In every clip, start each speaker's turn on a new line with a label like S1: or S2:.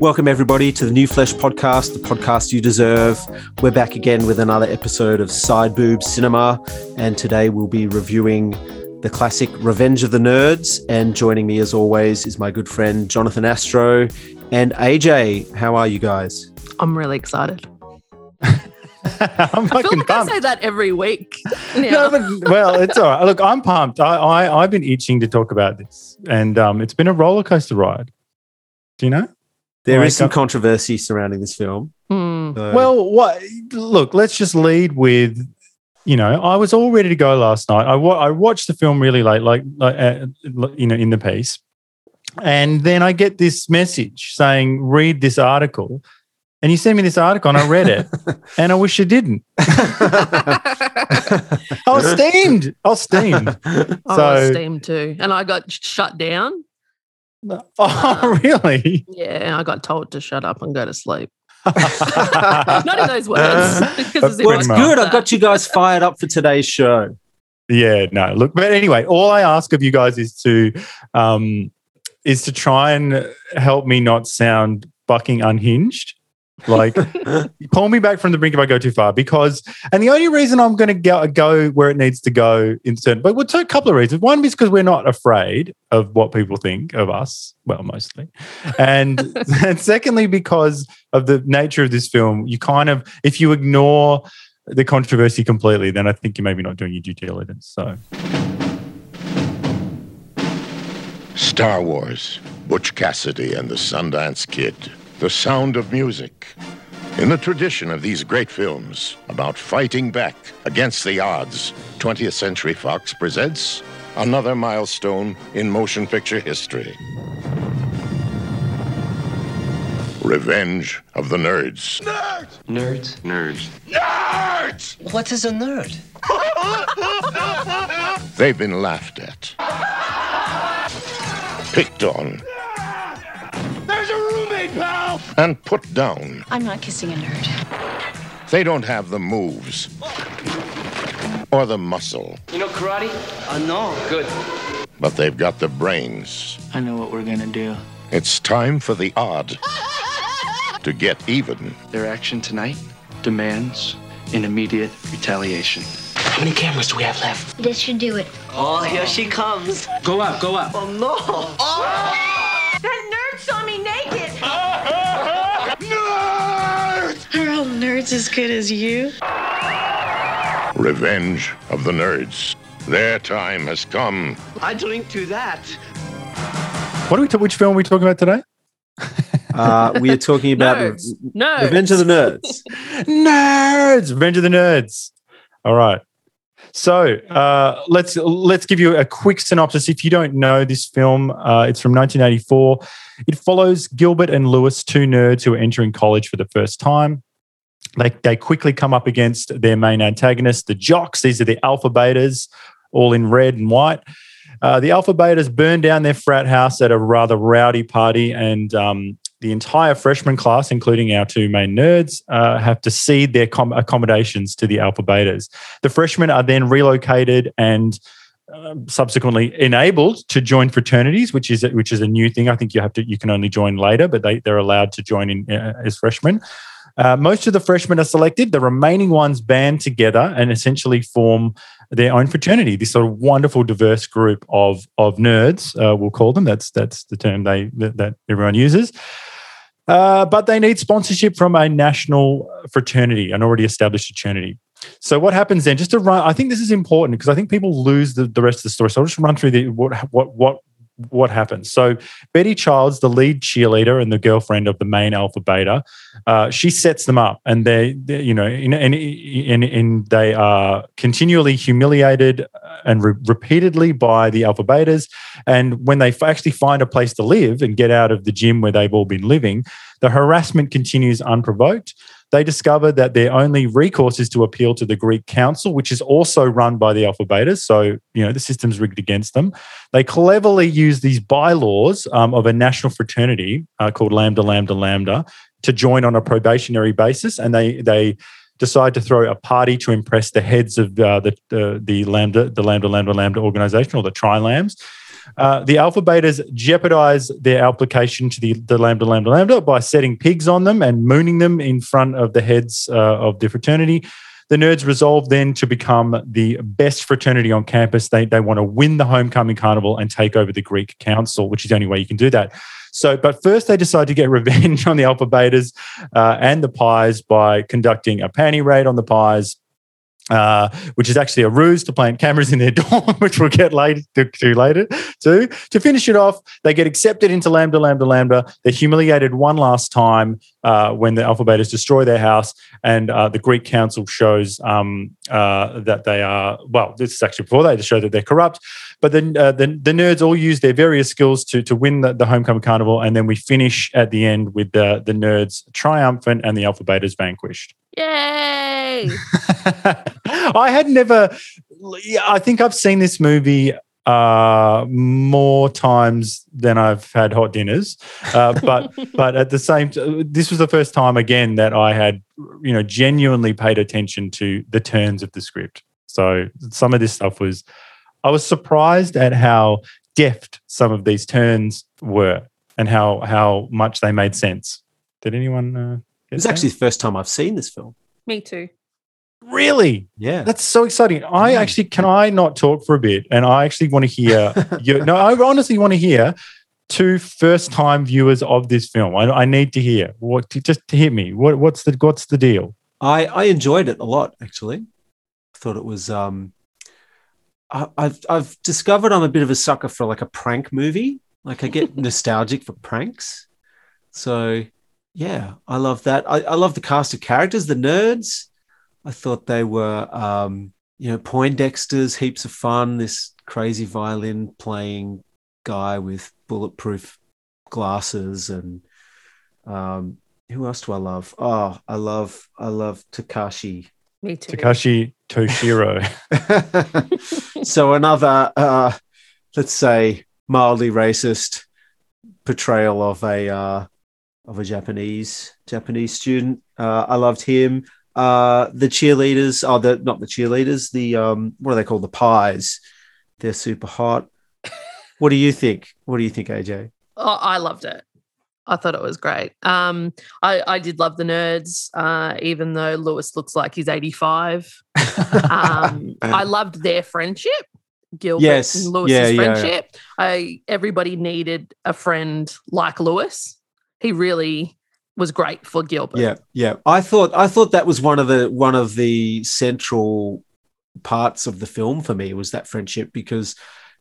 S1: Welcome, everybody, to the New Flesh podcast, the podcast you deserve. We're back again with another episode of Side Boob Cinema, and today we'll be reviewing the classic Revenge of the Nerds. And joining me, as always, is my good friend Jonathan Astro and AJ. How are you guys?
S2: I'm really excited.
S3: I'm
S2: I feel
S3: fucking
S2: like I say that every week. now.
S3: No, but, well, it's all right. Look, I'm pumped. I, I I've been itching to talk about this, and um, it's been a roller coaster ride. Do you know?
S1: There
S3: Like,
S1: is some controversy surrounding this film.
S2: Hmm.
S1: so-
S3: Well, what? Look, let's just lead with. You know, I was all ready to go last night. I wa- I watched the film really late, like like uh, you know, in the piece, and then I get this message saying, "Read this article." And you sent me this article, and I read it, and I wish you didn't. I was steamed. I was steamed.
S2: I was
S3: So-
S2: steamed too. And I got shut down.
S3: Oh, really?
S2: Yeah, I got told to shut up and go to sleep. Not in those words. because
S1: well, it's good. I've got you guys fired up for today's show.
S3: Yeah, no. Look, but anyway, all I ask of you guys is to um is to try and help me not sound fucking unhinged. Like pull me back from the brink if I go too far. Because and the only reason I'm gonna go, go where it needs to go in certain but well, two- a couple of reasons. One is because we're not afraid of what people think of us. Well, mostly. And and secondly, because of the nature of this film, you kind of if you ignore the controversy completely, then I think you're maybe not doing your due diligence. So
S4: Star Wars, Butch Cassidy and the Sundance Kid, The Sound of Music. In the tradition of these great films about fighting back against the odds, 20th Century Fox presents another milestone in motion picture history Revenge of the Nerds.
S5: Nerds? Nerds.
S4: Nerds! Nerds!
S5: What is a nerd?
S4: They've been laughed at, picked on. And put down.
S6: I'm not kissing a nerd.
S4: They don't have the moves or the muscle,
S5: You know karate? Uh, no. Good.
S4: but they've got the brains.
S5: I know what we're gonna do.
S4: It's time for the odd to get even.
S5: Their action tonight demands an immediate retaliation. How many cameras do we have left?
S6: This should do it.
S5: Oh, here she comes. Go up, go up. Oh, no.
S7: That nerd saw
S6: nerds as good as you?
S4: Revenge of the Nerds. Their time has come.
S5: I drink to that.
S3: what are we ta- which film are we talking about today?
S1: Uh, we are talking about
S2: Nerds. Nerds.
S1: Revenge of the Nerds.
S3: Nerds, Revenge of the Nerds. All right. So uh, let's let's give you a quick synopsis. If you don't know this film, uh, it's from 1984. It follows Gilbert and Lewis, two nerds who are entering college for the first time. They they quickly come up against their main antagonists, the jocks. These are the alpha betas, all in red and white. Uh, the alpha betas burn down their frat house at a rather rowdy party, and um, the entire freshman class, including our two main nerds, uh, have to cede their com- accommodations to the alpha betas. The freshmen are then relocated and um, subsequently enabled to join fraternities, which is which is a new thing. I think you have to you can only join later, but they they're allowed to join in uh, as freshmen. Uh, most of the freshmen are selected. The remaining ones band together and essentially form their own fraternity. This sort of wonderful, diverse group of of nerds, uh, we'll call them. That's that's the term they that, that everyone uses. Uh, but they need sponsorship from a national fraternity, an already established fraternity. So what happens then? Just to run, I think this is important because I think people lose the, the rest of the story. So I'll just run through the what what what what happens. So Betty Childs, the lead cheerleader and the girlfriend of the main alpha beta, uh, she sets them up, and they, they you know, and and they are continually humiliated and re- repeatedly by the alpha betas. And when they actually find a place to live and get out of the gym where they've all been living, the harassment continues unprovoked. They discover that their only recourse is to appeal to the Greek Council, which is also run by the Alpha Betas. So, you know, the system's rigged against them. They cleverly use these bylaws um, of a national fraternity uh, called Lambda, Lambda, Lambda to join on a probationary basis. And they, they, decide to throw a party to impress the heads of uh, the, the the lambda the lambda lambda lambda organization or the Tri-Lambs Uh, the alpha betas jeopardize their application to the, the lambda lambda lambda by setting pigs on them and mooning them in front of the heads uh, of the fraternity. The nerds resolve then to become the best fraternity on campus. They, they want to win the homecoming carnival and take over the Greek council, which is the only way you can do that. So, but first they decide to get revenge on the alpha betas uh, and the pies by conducting a panty raid on the pies uh, which is actually a ruse to plant cameras in their dorm, which we'll get later to, to later too. To finish it off, they get accepted into Lambda, Lambda, Lambda. They're humiliated one last time uh, when the Alpha Betas destroy their house, and uh, the Greek Council shows um, uh, that they are well. This is actually before they to show that they're corrupt. But then uh, the, the nerds all use their various skills to to win the, the homecoming carnival, and then we finish at the end with the the nerds triumphant and the Alpha Betas vanquished.
S2: Yay!
S3: I had never. I think I've seen this movie uh, more times than I've had hot dinners. Uh, but but at the same, t- this was the first time again that I had you know genuinely paid attention to the turns of the script. So some of this stuff was, I was surprised at how deft some of these turns were and how how much they made sense. Did anyone? Uh,
S1: it's actually the first time I've seen this film.
S2: Me too.
S3: Really?
S1: Yeah.
S3: That's so exciting. I actually can I not talk for a bit, and I actually want to hear. you, no, I honestly want to hear two first time viewers of this film. I, I need to hear what just to hit me. What what's the what's the deal?
S1: I I enjoyed it a lot actually. I thought it was um. I, I've I've discovered I'm a bit of a sucker for like a prank movie. Like I get nostalgic for pranks, so yeah, I love that. I, I love the cast of characters, the nerds. I thought they were, um, you know, Poindexter's heaps of fun. This crazy violin playing guy with bulletproof glasses, and um, who else do I love? Oh, I love, I love Takashi.
S2: Me too.
S3: Takashi Toshiro.
S1: so another, uh, let's say, mildly racist portrayal of a uh, of a Japanese Japanese student. Uh, I loved him. Uh, the cheerleaders, oh, the not the cheerleaders. The um, what are they called? The pies. They're super hot. what do you think? What do you think, AJ?
S2: Oh, I loved it. I thought it was great. Um, I, I did love the nerds, uh, even though Lewis looks like he's 85. um, I loved their friendship, Gilbert
S1: Yes.
S2: and Lewis's
S1: Yeah, yeah, yeah.
S2: friendship. I everybody needed a friend like Lewis. He really was great for Gilbert.
S1: Yeah, yeah. I thought I thought that was one of the one of the central parts of the film for me was that friendship because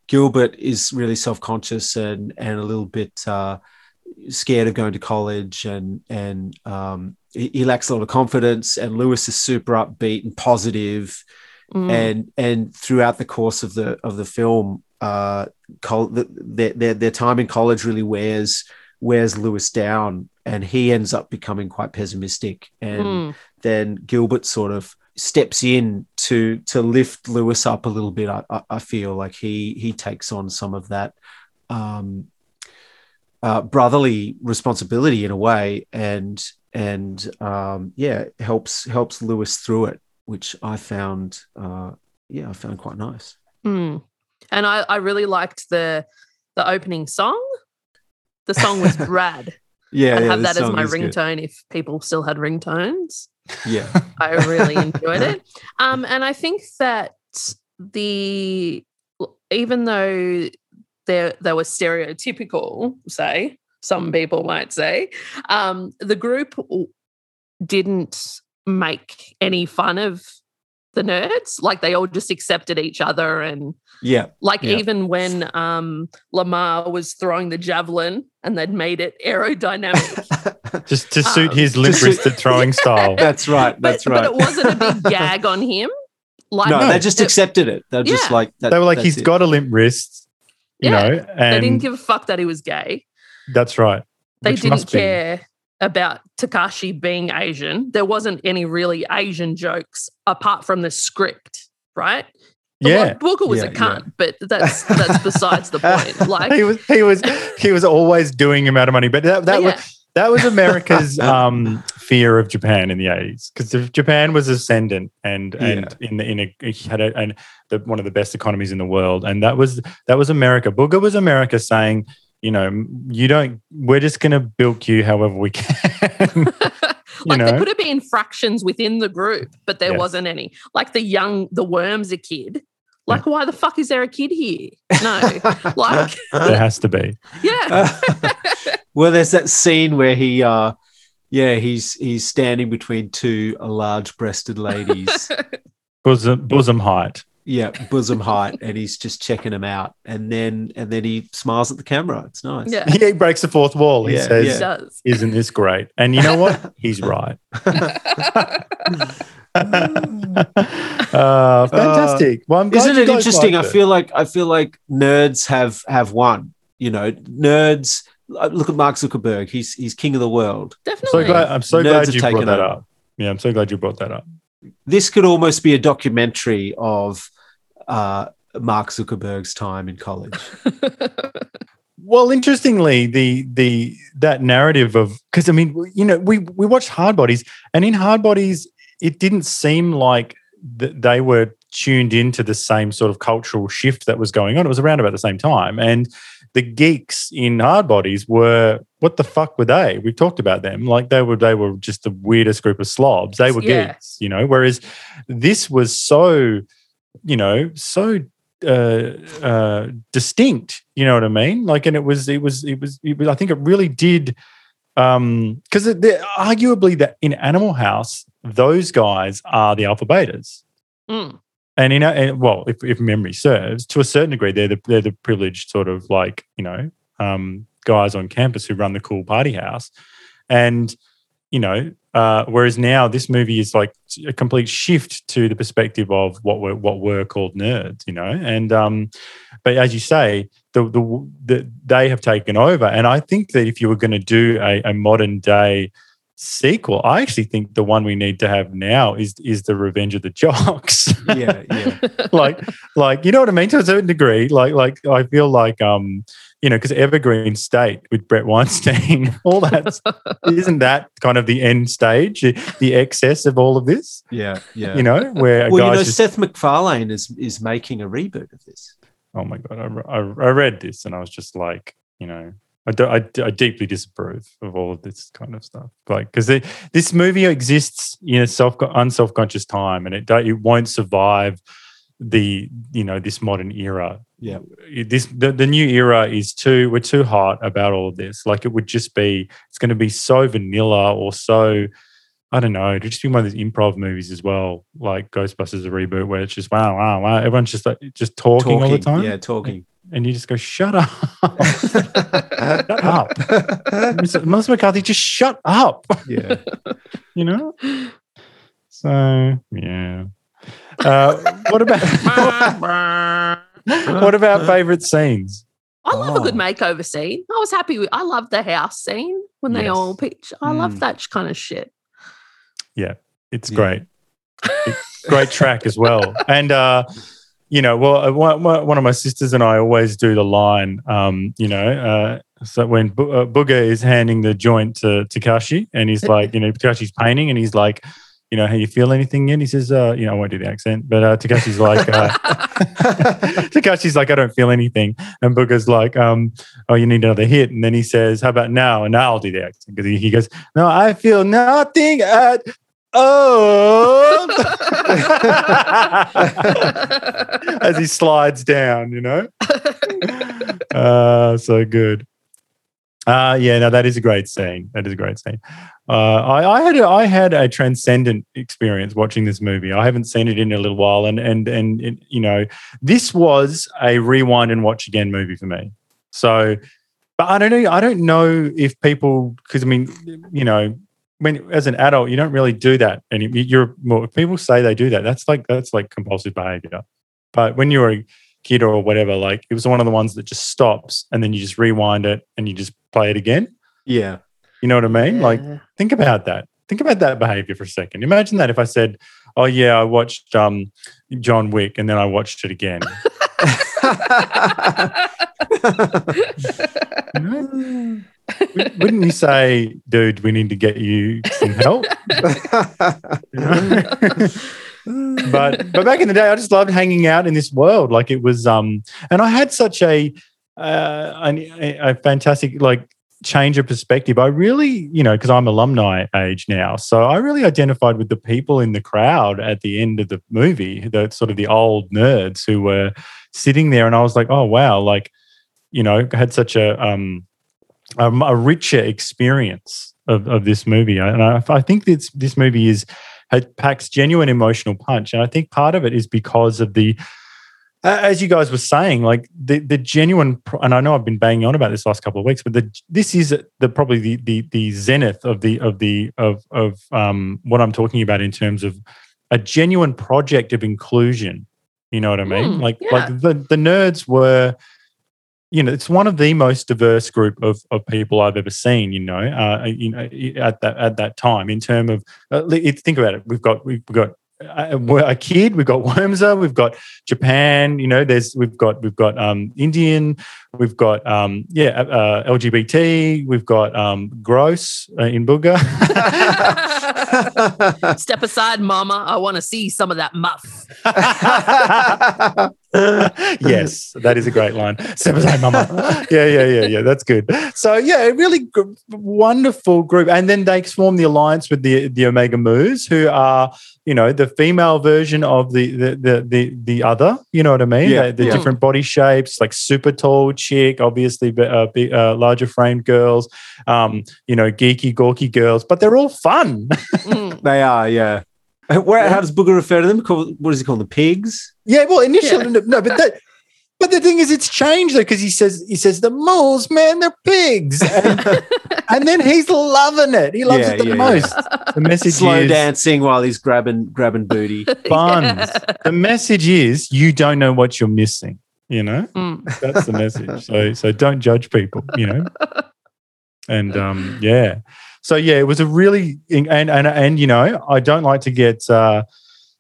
S1: Gilbert is really self conscious and and a little bit uh, scared of going to college and and um, he, he lacks a lot of confidence and Lewis is super upbeat and positive
S2: Mm.
S1: and and throughout the course of the of the film uh col- the, their, their their time in college really wears wears Lewis down and he ends up becoming quite pessimistic and
S2: Mm.
S1: then Gilbert sort of steps in to to lift Lewis up a little bit I, I, feel like he he takes on some of that um uh, brotherly responsibility in a way and and um yeah helps helps Lewis through it which I found uh yeah I found quite nice
S2: Mm. And I, I really liked the the opening song. The song was rad.
S1: Yeah
S2: I'd
S1: yeah,
S2: have that as my
S1: is good.
S2: ringtone if people still had ringtones.
S1: yeah
S2: I really enjoyed it. Um, and I think that the even though they they were stereotypical, say some people might say, um, the group didn't make any fun of the nerds. Like they all just accepted each other and
S1: yeah
S2: like
S1: Yeah.
S2: even when um Lamar was throwing the javelin and they'd made it aerodynamic.
S3: Just to suit
S2: Um,
S3: his limp wristed throwing style.
S1: that's right
S2: but,
S1: that's right
S2: but it wasn't a big gag on him. Like
S1: no,
S3: No.
S1: they just
S2: it-
S1: accepted it they're just
S2: Yeah.
S1: like that,
S3: They were like,
S1: that's
S3: he's
S1: it.
S3: got a limp wrist, you
S2: Yeah.
S3: know, and they
S2: didn't give a fuck that he was gay.
S3: that's right.
S2: They didn't
S3: care. be.
S2: Care about Takashi being Asian. There wasn't any really Asian jokes apart from the script, right?
S3: Yeah.
S2: Well, Booger was
S1: Yeah,
S2: a cunt, but that's that's besides the point. Like
S3: he was he was he was always doing amount of money, but that that
S2: yeah,
S3: was that was America's um, fear of Japan in the eighties because Japan was ascendant and and in the, in a had a, and the, one of the best economies in the world, and that was that was America. Booger was America saying, you know, you don't. We're just going to bilk you however we can.
S2: like
S3: know?
S2: there could have been fractions within the group, but there
S3: Yes.
S2: wasn't any. Like the young, the worm's a kid. Like, why the fuck is there a kid here? No, like,
S3: there has to be.
S2: yeah,
S1: well, there's that scene where he, uh, yeah, he's he's standing between two large-breasted ladies,
S3: Bosom bosom height.
S1: Yeah, bosom height, and he's just checking them out, and then and then he smiles at the camera. It's nice.
S2: yeah,
S3: He breaks the fourth wall. He
S1: Yeah,
S3: says,
S2: he
S1: yeah.
S2: does.
S3: "Isn't this great?" And you know what? He's right. uh, fantastic. well, I'm
S1: Isn't it
S3: guys
S1: interesting? I
S3: liked it.
S1: feel like I feel like nerds have have won. You know, nerds. uh, Look at Mark Zuckerberg. He's he's king of the world.
S3: so
S2: Definitely.
S3: glad. I'm so glad you brought that
S1: over.
S3: up. Yeah, I'm so glad you brought that up.
S1: This could almost be a documentary of uh, Mark Zuckerberg's time in college.
S3: Well, interestingly, the the that narrative of because I mean, you know, we we watched Hardbodies, and in Hardbodies, it didn't seem like that they were tuned into the same sort of cultural shift that was going on. It was around about the same time, and the geeks in Hardbodies were what the fuck were they? We talked about them like they were they were just the weirdest group of slobs. They were
S2: Yeah.
S3: geeks, you know. Whereas this was so, you know, so uh, uh, distinct. You know what I mean? Like, and it was, it was, it was, it was I think it really did, um, because arguably that in Animal House, those guys are the alpha betas,
S2: Mm.
S3: and you know, and, well, if, if memory serves, to a certain degree, they're the they're the privileged sort of like you know um, guys on campus who run the cool party house, and you know, uh, whereas now this movie is like a complete shift to the perspective of what were what were called nerds, you know, and um, but as you say, the the, the they have taken over, and I think that if you were going to do a, a modern day sequel, I actually think the one we need to have now is is the Revenge of the Jocks.
S1: Yeah, yeah.
S3: like like you know what I mean to a certain degree. Like like I feel like um you know because Evergreen State with Bret Weinstein, all that isn't that kind of the end stage, the excess of all of this.
S1: Yeah, yeah.
S3: You know where a
S1: well, you know,
S3: just
S1: Seth MacFarlane is is making a reboot of this.
S3: oh my god, I, I, I read this and I was just like you know. I, do, I, I deeply disapprove of all of this kind of stuff, like because this movie exists in a self unself conscious time, and it do, it won't survive the you know this modern era.
S1: Yeah.
S3: this the, the new era is too we're too hot about all of this. Like it would just be it's going to be so vanilla or so i don't know it'd just be one of these improv movies as well like ghostbusters a reboot where it's just wow wow wow everyone's just like just talking, all the time.
S1: Yeah, talking.
S3: and you just go shut up. Shut up. Melissa mccarthy just shut up.
S1: Yeah.
S3: you know? So yeah uh, what about what about favorite scenes
S2: I love a good
S1: Oh.
S2: makeover scene. I was happy with. I love the house scene when they
S3: Yes.
S2: all pitch. I
S1: Mm.
S2: love that kind of shit.
S3: Yeah, it's
S1: Yeah.
S3: great great track as well and uh you know well uh, one, one one of my sisters and i always do the line um you know uh so when Bu- uh, Booger is handing the joint to Takashi and he's like, you know, Takashi's painting and he's like, you know, how you feel anything yet? He says, uh, you know, I won't do the accent, but uh, Takashi's like, uh, Takashi's like, I don't feel anything. And Booger's like, um, oh, you need another hit. And then he says, how about now? And now I'll do the accent because he, he goes, no, I feel nothing at all. As he slides down, you know? uh, so good. Uh, yeah, no, that is a great scene. That is a great scene. Uh, I, I had a, I had a transcendent experience watching this movie. I haven't seen it in a little while, and and and it, you know, this was a rewind and watch again movie for me. So, but I don't know. I don't know if people because I mean, you know, when as an adult, you don't really do that, and you- you're more. People say they do that, that's like that's like compulsive behavior. But when you're a kid or whatever, like it was one of the ones that just stops, and then you just rewind it and you just play it again.
S1: Yeah.
S3: You know what I mean? Like think about that. Think about that behavior for a second. Imagine that if I said, "Oh yeah, I watched um, John Wick and then I watched it again." You know? wouldn't you say, dude, we need to get you some help? But but back in the day, I just loved hanging out in this world. Like it was, um, and I had such a uh, a, a fantastic like change of perspective. I really, you know, because I'm alumni age now, so I really identified with the people in the crowd at the end of the movie, the sort of the old nerds who were sitting there, and I was like, oh wow, like you know, had such a um a, a richer experience of, of this movie, and I, I think this this movie is it packs genuine emotional punch, and I think part of it is because of the as you guys were saying, like the the genuine, and I know I've been banging on about this last couple of weeks, but the, this is the probably the the the zenith of the of the of of um, what I'm talking about in terms of a genuine project of inclusion. You know what I mean?
S2: Mm,
S3: like
S2: yeah.
S3: like the the nerds were. You know, it's one of the most diverse group of, of people I've ever seen. You know, uh, you know, at that at that time, in terms of uh, think about it, we've got we've got a, a kid. We've got Wormser. We've got Japan. You know, there's we've got we've got um, Indian. We've got um, yeah uh, LGBT. We've got um, gross uh, in Booger.
S2: Step aside, Mama. I want to see some of that muff.
S3: yes, that is a great line. Step aside, Mama. Yeah, yeah, yeah, yeah. That's good. So yeah, a really g- wonderful group, and then they form the alliance with the the Omega Mus, who are you know the female version of the the the the, the other. You know what I mean?
S1: Yeah,
S3: the, the
S1: yeah.
S3: different body shapes, like super tall chick, obviously uh, big, uh, larger framed girls, um, you know, geeky, gawky girls, but they're all fun.
S2: Mm.
S1: they are, yeah. Uh, Where, How does Booger refer to them? Call, what does he call them? The pigs?
S3: Yeah, well, initially,
S2: Yeah.
S3: no, but that, but the thing is, it's changed though because he says he says the moles, man, they're pigs, and, and then he's loving it. He loves
S1: Yeah,
S3: it the
S1: yeah, yeah.
S3: most. The message is
S1: Slow
S3: is
S1: dancing while he's grabbing grabbing booty.
S3: buns. The message is you don't know what you're missing. You know,
S2: Mm.
S3: that's the message. So so don't judge people. You know, and um yeah, so yeah, it was a really and and and you know I don't like to get. uh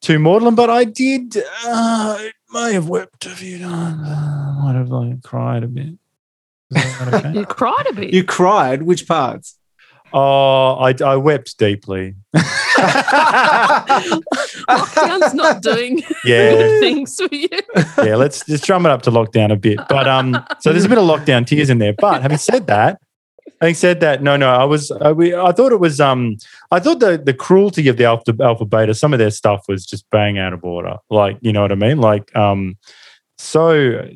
S3: too maudlin, but I did. Uh, it may have wept a few times. Uh, might have like cried a bit. Okay?
S2: You cried a bit.
S1: You cried. Which parts?
S3: Oh, I, I wept deeply.
S2: Lockdown's not doing
S3: Yeah,
S2: good things for you.
S3: yeah. Let's just drum it up to lockdown a bit. But um, so there's a bit of lockdown tears in there. But having said that, having said that, no, no, I was, I, we, I thought it was, um, I thought the the cruelty of the alpha alpha beta, some of their stuff was just bang out of order. Like, you know what I mean? Like, um, so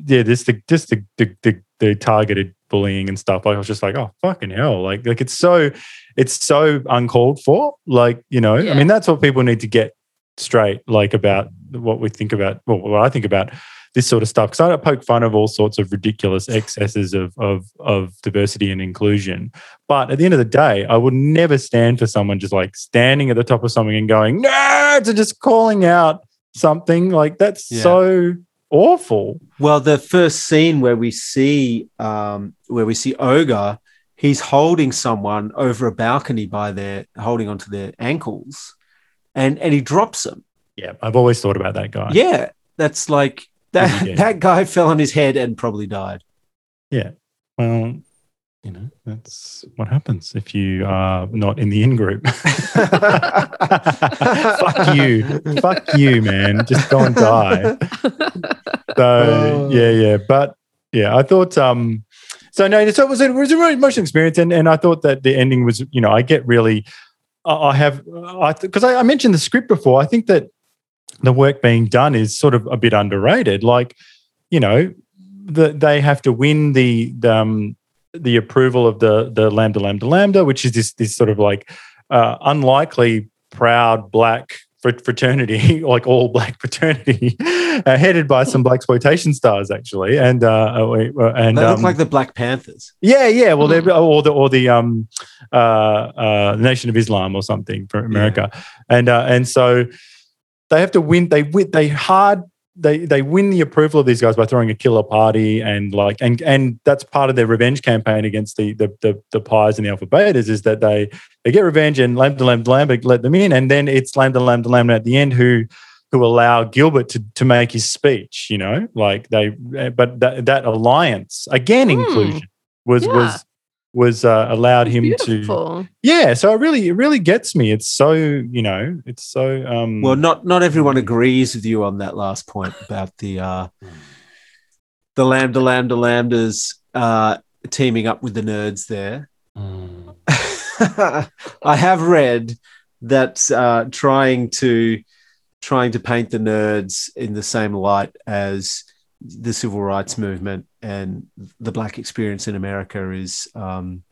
S3: yeah, this the just the the the, the targeted bullying and stuff. Like, I was just like, oh fucking hell! Like, like it's so, it's so uncalled for. Like, you know, I mean, that's what people need to get straight, like about what we think about, well, what I think about this sort of stuff. Because I don't poke fun of all sorts of ridiculous excesses of of of diversity and inclusion. But at the end of the day, I would never stand for someone just like standing at the top of something and going nerds and just calling out something like that's
S1: Yeah.
S3: so awful.
S1: Well, the first scene where we see um, where we see Ogre, he's holding someone over a balcony by their holding onto their ankles, and and he drops them.
S3: Yeah, I've always thought about that guy.
S1: Yeah, that's like that. That guy fell on his head and probably died. Yeah.
S3: Well, you know, that's what happens if you are not in the in group. Fuck you. Fuck you, man. Just go and die. So
S1: Oh.
S3: yeah, yeah. But yeah, I thought um so no, so it was a, it was a really emotional experience and, and I thought that the ending was, you know, I get really I I have I because I, I mentioned the script before. I think that the work being done is sort of a bit underrated. Like, you know, the, they have to win the, the um, the approval of the the lambda lambda lambda, which is this this sort of like uh, unlikely proud black fraternity, like all black fraternity, uh, headed by some blaxploitation stars actually, and uh, uh, uh, and
S1: They look
S3: um,
S1: like the Black Panthers.
S3: yeah, yeah. Well, they're or the or the um uh uh Nation of Islam or something for America, and uh, and so they have to win. They win. They hard. They they win the approval of these guys by throwing a killer party and like and and that's part of their revenge campaign against the the the, the pies and the alpha betas is that they they get revenge and lambda lambda lambda let them in and then it's lambda lambda lambda at the end who who allow Gilbert to to make his speech. You know, like they but that that alliance again
S2: Hmm.
S3: inclusion was
S2: Yeah.
S3: was was uh, allowed him to. Yeah, so it really, it really gets me. It's so you know, it's so. um
S1: Well, not not everyone agrees with you on that last point about the uh, the lambda lambda lambdas uh, teaming up with the nerds there.
S3: Mm.
S1: I have read that uh, trying to trying to paint the nerds in the same light as the civil rights movement and the black experience in America is um,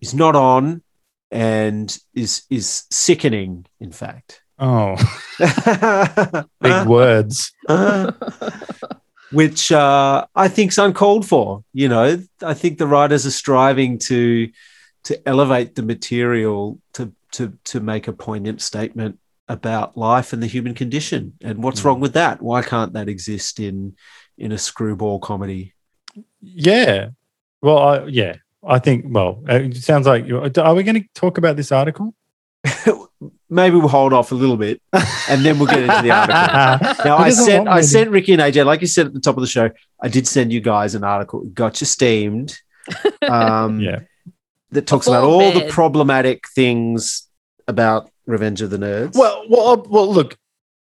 S1: is not on and is is sickening. In fact,
S3: Oh, big words.
S1: which uh, I think is uncalled for. You know, I think the writers are striving to to elevate the material to to to make a poignant statement about life and the human condition. And what's wrong with that? Why can't that exist in in a screwball comedy?
S3: Yeah. Well, I, yeah. I think. Well, it sounds like. you Are we going to talk about this article?
S1: Maybe we'll hold off a little bit, and then we'll get into the article. Now, I sent I sent Ricky and AJ, like you said at the top of the show, I did send you guys an article, got you steamed. Um,
S3: Yeah.
S1: that talks about all the problematic things about Revenge of the Nerds.
S3: Well, well, uh, well. Look,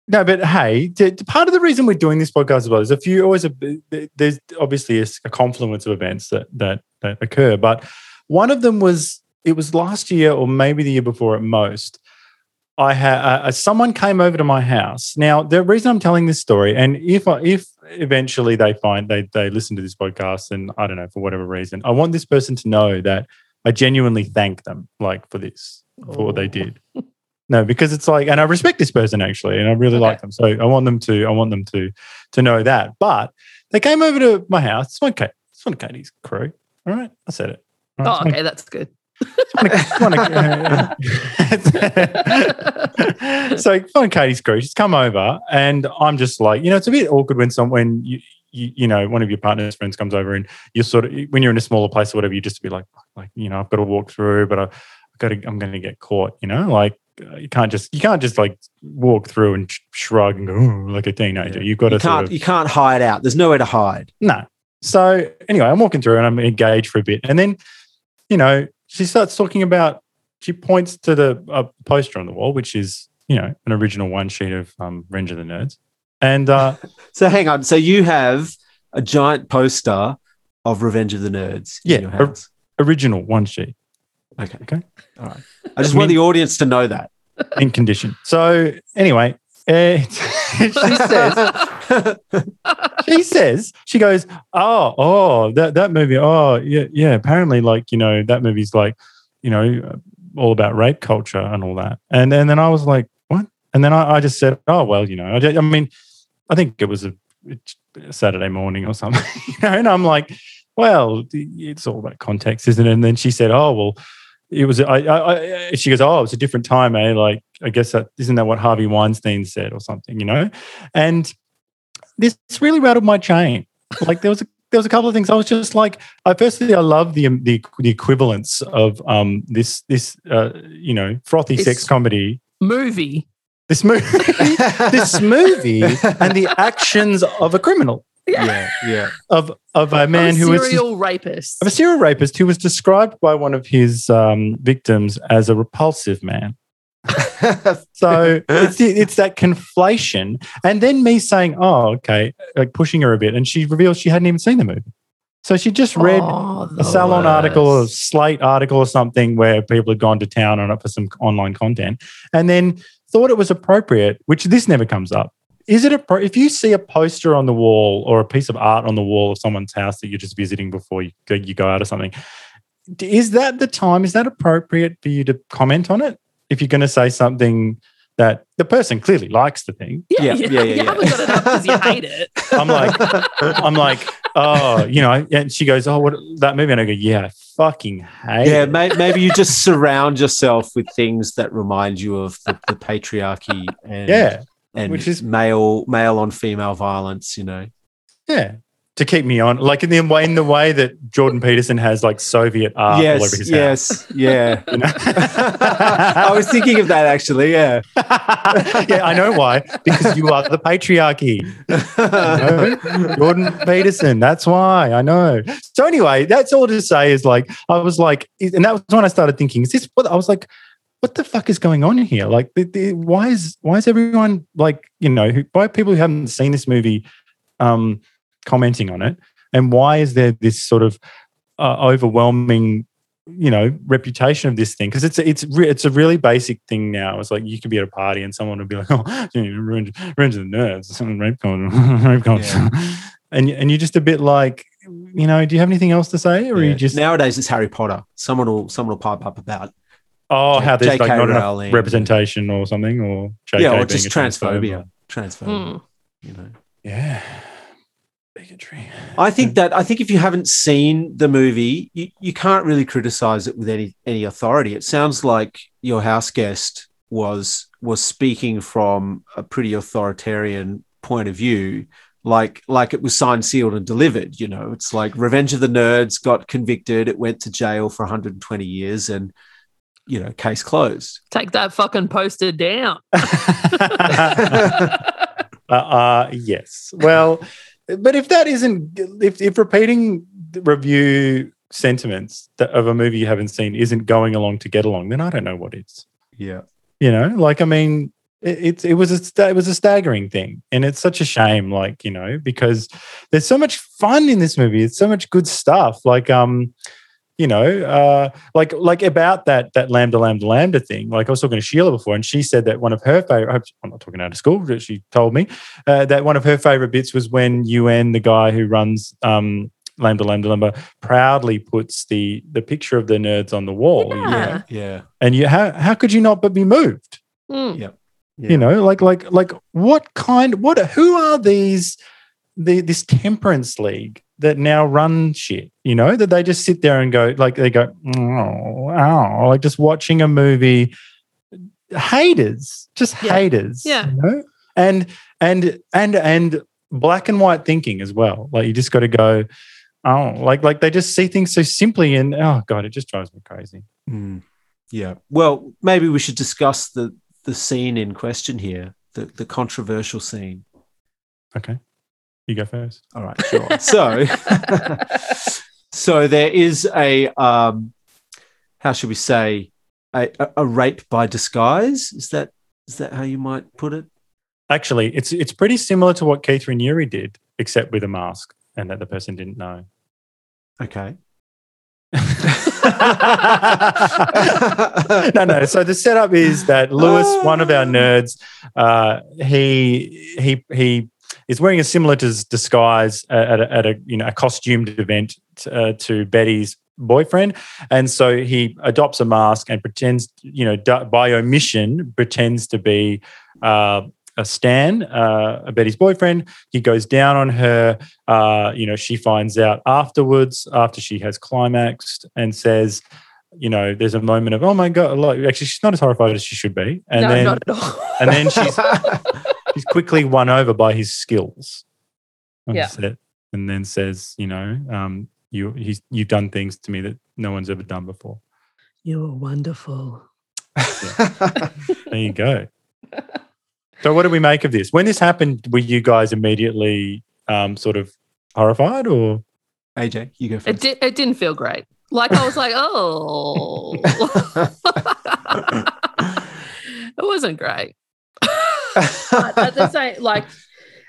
S3: no, but hey, part of the reason we're doing this podcast as well is a few always a, there's obviously a confluence of events that that that occur, but one of them was it was last year or maybe the year before at most. I had uh, someone came over to my house. Now, the reason I'm telling this story, and if I, if eventually they find they they listen to this podcast, and I don't know for whatever reason, I want this person to know that I genuinely thank them, like for this, for what they did. No, because it's like, and I respect this person actually, and I really like them. So I want them to, I want them to, to know that. But they came over to my house. It's one, Kate, it's one of Katie's crew. All right, I said it. Right,
S2: Oh, okay, that's good.
S3: it's one of- so fun Katie's crew. She's come over, and I'm just like, you know, it's a bit awkward when some when you you, you know one of your partner's friends comes over, and you're sort of when you're in a smaller place or whatever, you just be like, like you know, I've got to walk through, but I, I've got to, I'm going to get caught. You know, like uh, you can't just you can't just like walk through and sh- shrug and go like a teenager. You've got to
S1: you
S3: sort
S1: can't
S3: of,
S1: you can't hide out. There's nowhere to hide.
S3: no. So anyway, I'm walking through and I'm engaged for a bit, and then you know she starts talking about. She points to the uh, poster on the wall, which is you know an original one sheet of um, Revenge of the Nerds, and uh,
S1: So hang on. So you have a giant poster of Revenge of the Nerds
S3: Yeah,
S1: in your house.
S3: original one sheet
S1: Okay.
S3: Okay.
S1: All right. I just want the audience to know that.
S3: in condition. So anyway, uh, she says she says she goes oh oh that that movie oh yeah yeah apparently like you know that movie's like you know all about rape culture and all that and and then I was like what and then I, I just said oh well you know I, I mean I think it was a, a Saturday morning or something you know and I'm like well it's all about context isn't it and then she said oh well it was I, I, I she goes oh it was a different time eh? Like I guess that isn't that what Harvey Weinstein said or something you know? And this really rattled my chain. Like there was a there was a couple of things. I was just like, I firstly I love the the the equivalence of um this this uh you know frothy
S2: It's-
S3: sex comedy.
S2: Movie.
S3: this movie this movie and the actions of a criminal
S1: yeah, yeah.
S3: of of a man
S2: of a
S3: who was
S2: serial rapist.
S3: of a serial rapist who was described by one of his um, victims as a repulsive man. So it's it's that conflation, and then me saying, "Oh, okay," like pushing her a bit, and she reveals she hadn't even seen the movie. So she just read
S2: Oh,
S3: a Salon article or a. Slate article or something where people had gone to town on it for some online content, and then thought it was appropriate. Which this never comes up. Is it appro- if you see a poster on the wall or a piece of art on the wall of someone's house that you're just visiting before you go, you go out or something? Is that the time? Is that appropriate for you to comment on it? If you're going to say something that the person clearly likes the thing,
S2: Yeah,
S1: Yeah,
S2: yeah,
S1: yeah, yeah,
S2: You haven't got it up because you hate it.
S3: I'm like, I'm like, oh, you know, and she goes, oh, what that movie? And I go, yeah, I fucking hate
S1: Yeah,
S3: it.
S1: may, maybe you just surround yourself with things that remind you of the, the patriarchy and
S3: Yeah,
S1: and
S3: which is-
S1: male male on female violence. You know,
S3: yeah. to keep me on, like in the way in the way that Jordan Peterson has like Soviet art all over
S1: yes,
S3: his
S1: yes, yeah.
S3: house. Know?
S1: I was thinking of that actually. Yeah.
S3: yeah, I know why. Because you are the patriarchy. You know? Jordan Peterson. That's why I know. So anyway, that's all to say is like I was like, and that was when I started thinking, is this what I was like? What the fuck is going on here? Like, the, the, why is why is everyone like you know who, why are people who haven't seen this movie um, commenting on it, and why is there this sort of uh, overwhelming you know reputation of this thing because it's it's re- it's a really basic thing now. It's like you could be at a party and someone would be like, "Oh, you know, revenge, revenge the nerds, rape culture, rape culture," and and you're just a bit like, you know, do you have anything else to say, or are
S1: Yeah.
S3: you just
S1: nowadays it's Harry Potter. Someone will someone will pipe up about
S3: oh how there's like
S1: J.K.
S3: not enough
S1: Rowling.
S3: representation or something, or JK
S1: yeah, or
S3: being
S1: just
S3: a
S1: transphobia. Transphobia.
S2: Mm.
S1: You know.
S3: Yeah, bigotry.
S1: I think that I think if you haven't seen the movie, you, you can't really criticize it with any any authority. It sounds like your house guest was was speaking from a pretty authoritarian point of view, like like it was signed, sealed, and delivered. You know, it's like Revenge of the Nerds got convicted. It went to jail for 120 years, and you know, case closed.
S2: Take that fucking poster down.
S3: uh, uh, yes. Well, but if that isn't, if, if repeating review sentiments that, of a movie you haven't seen isn't going along to get along, then I don't know what is.
S1: Yeah.
S3: You know, like I mean, it, it's it was a it was a staggering thing, and it's such a shame. Like you know, because there's so much fun in this movie. It's so much good stuff. Like um, you know, uh, like like about that that lambda lambda lambda thing. Like I was talking to Sheila before, and she said that one of her favorite. I'm not talking out of school, but she told me uh, that one of her favorite bits was when UN, the guy who runs um, lambda lambda lambda, proudly puts the the picture of the nerds on the wall. you know?
S2: Yeah.
S1: Yeah.
S3: And you how how could you not but be moved?
S2: Mm.
S1: Yeah.
S3: You know, like like like what kind what who are these the this temperance league that now run shit, you know, that they just sit there and go like they go, oh, ow, like just watching a movie. Haters, just
S2: Yeah.
S3: haters.
S2: Yeah.
S3: You know? And and and and black and white thinking as well. Like you just got to go, oh, like like they just see things so simply and oh god, it just drives me crazy.
S1: Mm. Yeah. Well, maybe we should discuss the the scene in question here, the the controversial scene.
S3: Okay. You go first.
S1: All right, sure. so, so there is a um, how should we say a, a, rape by disguise? Is that is that how you might put it?
S3: Actually, it's it's pretty similar to what Keith Raniere did, except with a mask, and that the person didn't know.
S1: Okay.
S3: no, no. So the setup is that Lewis, one of our nerds, uh, he he he is wearing a similar dis- disguise at a, at a you know a costumed event uh, to Betty's boyfriend, and so he adopts a mask and pretends, you know, by omission, pretends to be. Uh, a Stan, uh, Betty's boyfriend. He goes down on her. Uh, you know, she finds out afterwards, after she has climaxed, and says, you know, there's a moment of, oh my god, like actually, she's not as horrified as she should be, and
S2: no,
S3: then
S2: not at all.
S3: and then she's she's quickly won over by his skills.
S2: Yeah.
S3: set, and then says, you know, um, you he's you've done things to me that no one's ever done before.
S2: You're wonderful.
S3: There you go. so, what do we make of this? When this happened, were you guys immediately um, sort of horrified, or
S1: AJ, you go
S2: It
S1: first.
S2: It didn't feel great. Like I was like, oh, it wasn't great. But at the same, like,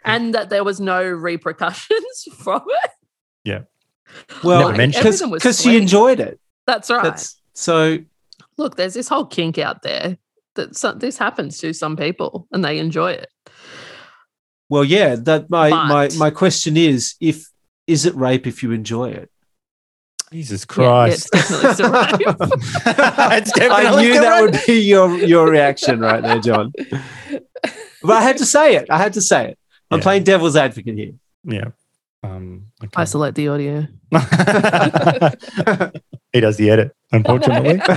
S2: and that there was no repercussions from it.
S3: Yeah. Well,
S1: because
S2: Everything was
S1: because she enjoyed it.
S2: That's right.
S1: That's so.
S2: Look, there's this whole kink out there that some, this happens to some people and they enjoy it.
S1: Well, yeah. That my my
S2: But-
S1: my question is if is it rape if you enjoy it?
S3: Jesus
S2: Yeah, yeah,
S3: Christ?
S2: it's definitely still rape.
S3: It's
S1: I knew that
S3: right.
S1: would be your your reaction right there, John. But I had to say it. I had to say it. I'm
S3: Yeah.
S1: playing devil's advocate here.
S3: Yeah. Um, okay.
S2: Isolate the audio.
S3: he does the edit, unfortunately.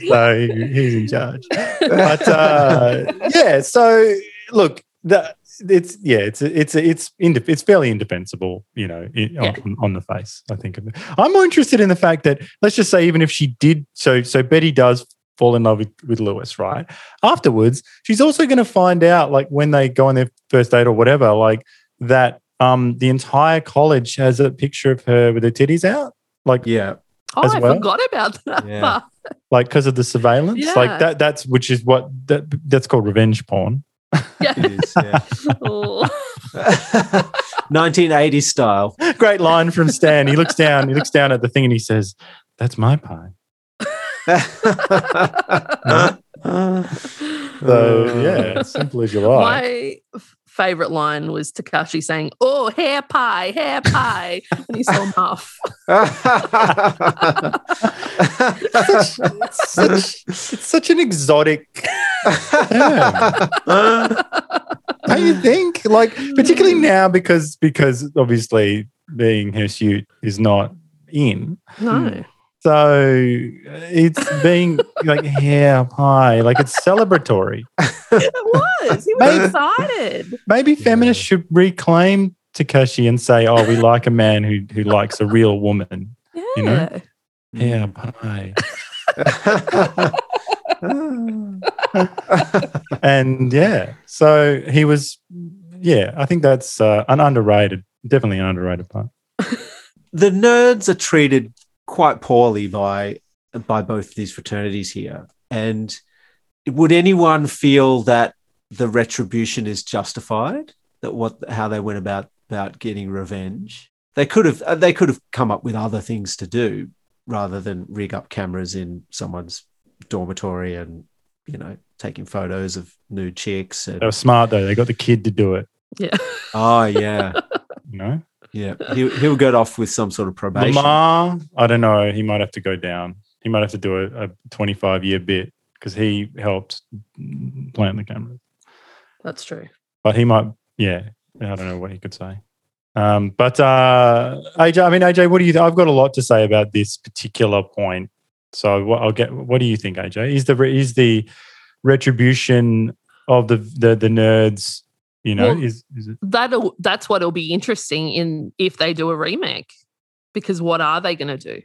S3: so he's in charge. But uh, yeah, so look, the, it's yeah, it's it's it's inde- it's fairly indefensible, you know, i-
S2: Yeah.
S3: on, on the face. I think of it. I'm more interested in the fact that let's just say even if she did, so so Betty does fall in love with, with Lewis, right? Afterwards, she's also going to find out, like when they go on their first date or whatever, like that um the entire college has a picture of her with her titties out, like
S1: Yeah.
S2: Oh,
S3: as
S2: I
S3: well?
S2: forgot about that.
S1: Yeah.
S3: like because of the surveillance,
S2: Yeah.
S3: like that. That's which is what that that's called revenge porn.
S2: Yeah.
S1: It is. Yeah.
S2: Oh.
S1: 1980s style.
S3: Great line from Stan. He looks down. He looks down at the thing and he says, "That's my pie." So uh, yeah, simple as you like.
S2: My favorite line was Takashi saying, "Oh, hair pie, hair pie," when he saw Muff.
S3: it's, such, it's such an exotic. Don't you think? Like, particularly mm. now because because obviously being hirsute is not in.
S2: No, hmm.
S3: So it's being like hair pie, like it's celebratory.
S2: it was. He was
S3: Maybe-
S2: excited.
S3: Maybe feminists should reclaim Takashi and say, "Oh, we like a man who who likes a real woman."
S2: Yeah.
S3: You know? Hair pie. and yeah, so he was. Yeah, I think that's uh, an underrated, definitely an underrated part.
S1: the nerds are treated quite poorly by by both these fraternities here. And would anyone feel that the retribution is justified? That what how they went about about getting revenge? They could have uh, they could have come up with other things to do rather than rig up cameras in someone's dormitory and you know taking photos of nude chicks and
S3: They were smart though; they got the kid to do it.
S2: Yeah.
S1: oh yeah.
S3: You know,
S1: yeah he, he'll get off with some sort of probation
S3: Lamar. I don't know. He might have to go down. He might have to do a, a twenty-five year bit because he helped plant the camera.
S2: That's true.
S3: but he might yeah i don't know what he could say um but uh aj i mean aj what do you th- i've got a lot to say about this particular point so what i'll get what do you think aj is the is the retribution of the the, the nerds you know
S2: Well-
S3: is is it
S2: That'll that's what'll be interesting in if they do a remake, because what are they going to do?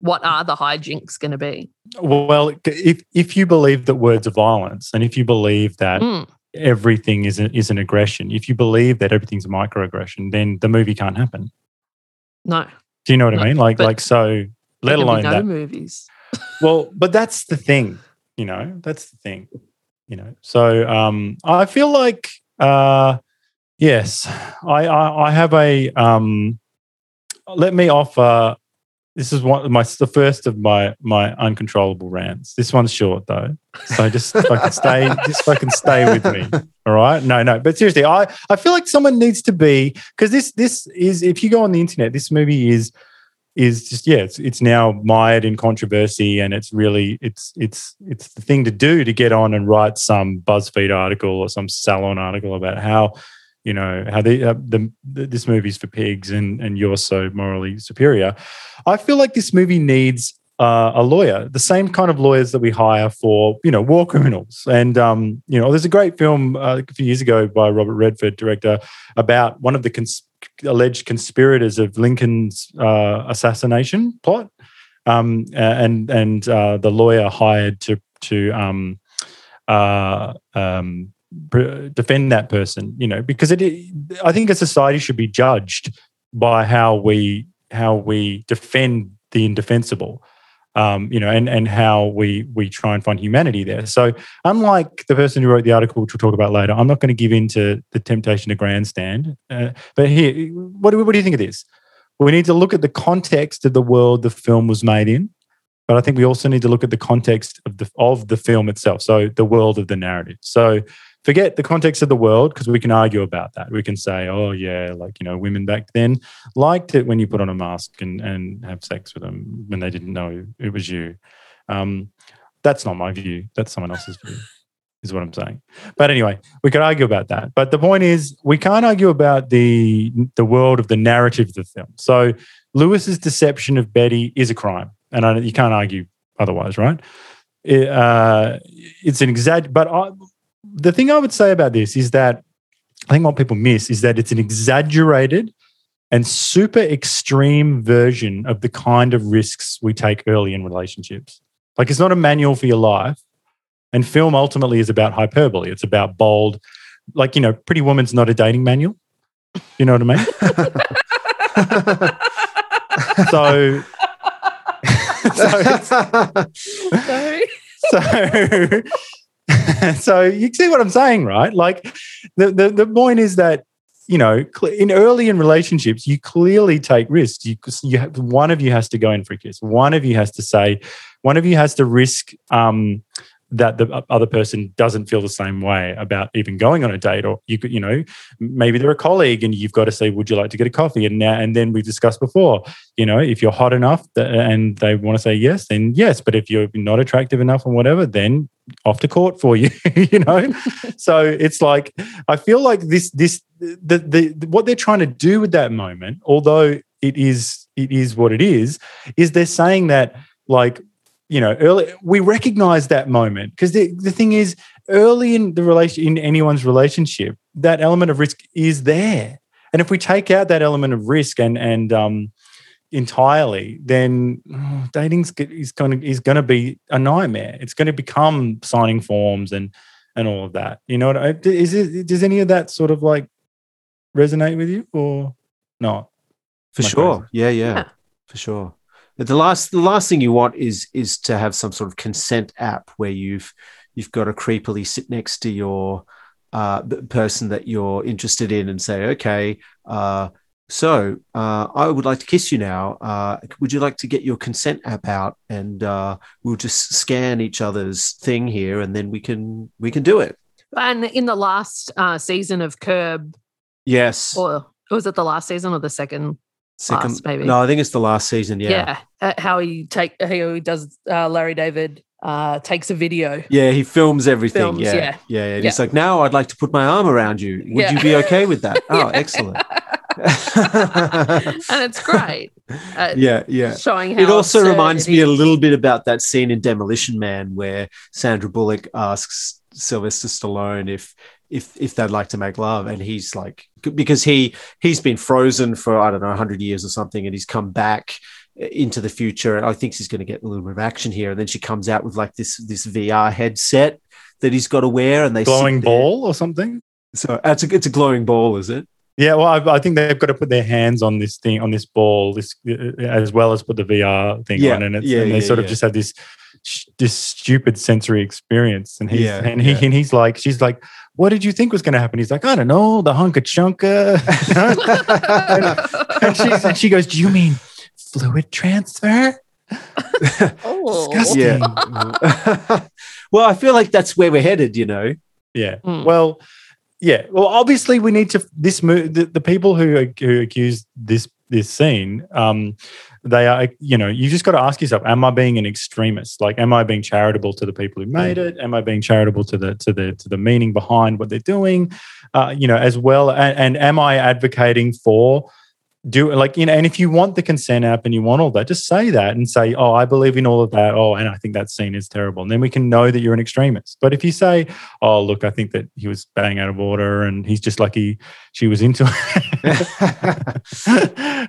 S2: What are the hijinks going to be?
S3: well if if you believe that words are violence and if you believe that
S2: Mm,
S3: everything is an, is an aggression if you believe that everything's a microaggression then the movie can't happen
S2: no,
S3: do you know what
S2: No,
S3: i mean like like so let
S2: there can be
S3: alone
S2: no
S3: that
S2: movies.
S3: well but that's the thing you know that's the thing you know so um i feel like uh yes i i, I have a um let me offer this is one of my the first of my my uncontrollable rants. This one's short though. So just fucking stay just fucking stay with me. All right? No no but seriously i i feel like someone needs to be because this this is if you go on the internet this movie is is just yeah it's, it's now mired in controversy and it's really it's it's it's the thing to do to get on and write some buzzfeed article or some salon article about how you know how the, uh, the, this movie's for pigs and and you're so morally superior. I feel like this movie needs uh, a lawyer the same kind of lawyers that we hire for you know war criminals and um you know there's a great film uh, a few years ago by robert redford director about one of the cons- alleged conspirators of Lincoln's uh, assassination plot, um, and and uh, the lawyer hired to to um, uh, um, defend that person. You know, because it, I think a society should be judged by how we how we defend the indefensible. Um, you know, and and how we we try and find humanity there. So, unlike the person who wrote the article, which we'll talk about later, I'm not going to give in to the temptation to grandstand. Uh, but here, what do, what do you think of this? We need to look at the context of the world the film was made in, but I think we also need to look at the context of the of the film itself. So the world of the narrative. So forget the context of the world because we can argue about that. We can say, oh yeah, like you know, women back then liked it when you put on a mask and and have sex with them when they didn't know it was you. Um, that's not my view. That's someone else's view. Is what I'm saying. But anyway, we could argue about that. But the point is, we can't argue about the the world of the narrative of the film. So Lewis's deception of Betty is a crime, and I, you can't argue otherwise, right? It, uh, it's an exact, But I, the thing I would say about this is that I think what people miss is that it's an exaggerated and super extreme version of the kind of risks we take early in relationships. Like it's not a manual for your life. And film ultimately is about hyperbole. It's about bold, like, you know, Pretty Woman's not a dating manual. You know what I mean? so, so, so so you see what I'm saying, right? Like the, the the point is that you know in early in relationships you clearly take risks. You you have, one of you has to go in for a kiss. One of you has to say. One of you has to risk um, that the other person doesn't feel the same way about even going on a date or you could you know maybe they're a colleague and you've got to say would you like to get a coffee? And now and then we've discussed before you know if you're hot enough and they want to say yes then yes but if you're not attractive enough and whatever then off to court for you you know? So it's like i feel like this this the, the the what they're trying to do with that moment although it is it is what it is is they're saying that like you know, early we recognize that moment because the, the thing is, early in the relation in anyone's relationship, that element of risk is there. And if we take out that element of risk and and um entirely, then oh, dating is going to is going to be a nightmare. It's going to become signing forms and and all of that. You know, what is it? Does any of that sort of like resonate with you or not?
S1: For sure, yeah, yeah, yeah, for sure the last the last thing you want is is to have some sort of consent app where you've you've got to creepily sit next to your uh, person that you're interested in and say, okay, uh, so uh, I would like to kiss you now. Uh, would you like to get your consent app out and uh, we'll just scan each other's thing here and then we can we can do it.
S2: And in the last uh, season of Curb,
S1: yes,
S2: or was it the last season or the second? Second, last, maybe.
S1: No, I think it's the last season. Yeah.
S2: Yeah. Uh, how he take how he does uh, Larry David uh, takes a video.
S1: Yeah, he films everything. Films, yeah. yeah. Yeah. Yeah. he's like, now I'd like to put my arm around you. Would yeah. you be okay with that? Oh, excellent.
S2: and it's great.
S1: Uh, yeah, yeah.
S2: Showing
S1: how it also reminds me a little bit about that scene in Demolition Man where Sandra Bullock asks Sylvester Stallone if if if they'd like to make love. And he's like because he he's been frozen for i don't know 100 years or something and he's come back into the future and i think he's going to get a little bit of action here. And then she comes out with like this this vr headset that he's got to wear and they
S3: glowing ball or something?
S1: So uh, it's a, it's a glowing ball is it?
S3: Yeah, well, I, I, think they've got to put their hands on this thing, on this ball, this uh, as well as put the VR thing
S1: yeah,
S3: on, and,
S1: yeah,
S3: and they
S1: yeah,
S3: sort of just have this this stupid sensory experience. And he's and he and he's like, she's like, what did you think was going to happen? He's like, I don't know, the hunka chunka. and, she, and she goes, Do you mean fluid transfer?
S2: oh.
S3: Disgusting.
S1: Yeah. well, I feel like that's where we're headed, you know.
S3: Yeah. Mm. Well, yeah. Well, obviously, we need to this move. The, the people who who accuse this this scene, um, they are, you know, you just got to ask yourself, am I being an extremist? Like, am I being charitable to the people who made it? Am I being charitable to the to the to the meaning behind what they're doing? Uh, you know, as well, and, and am I advocating for do like you know and if you want the consent app and you want all that just say that and say oh i believe in all of that. Oh and i think that scene is terrible. And then we can know that you're an extremist. But if you say oh look i think that he was bang out of order and he's just lucky she was into it.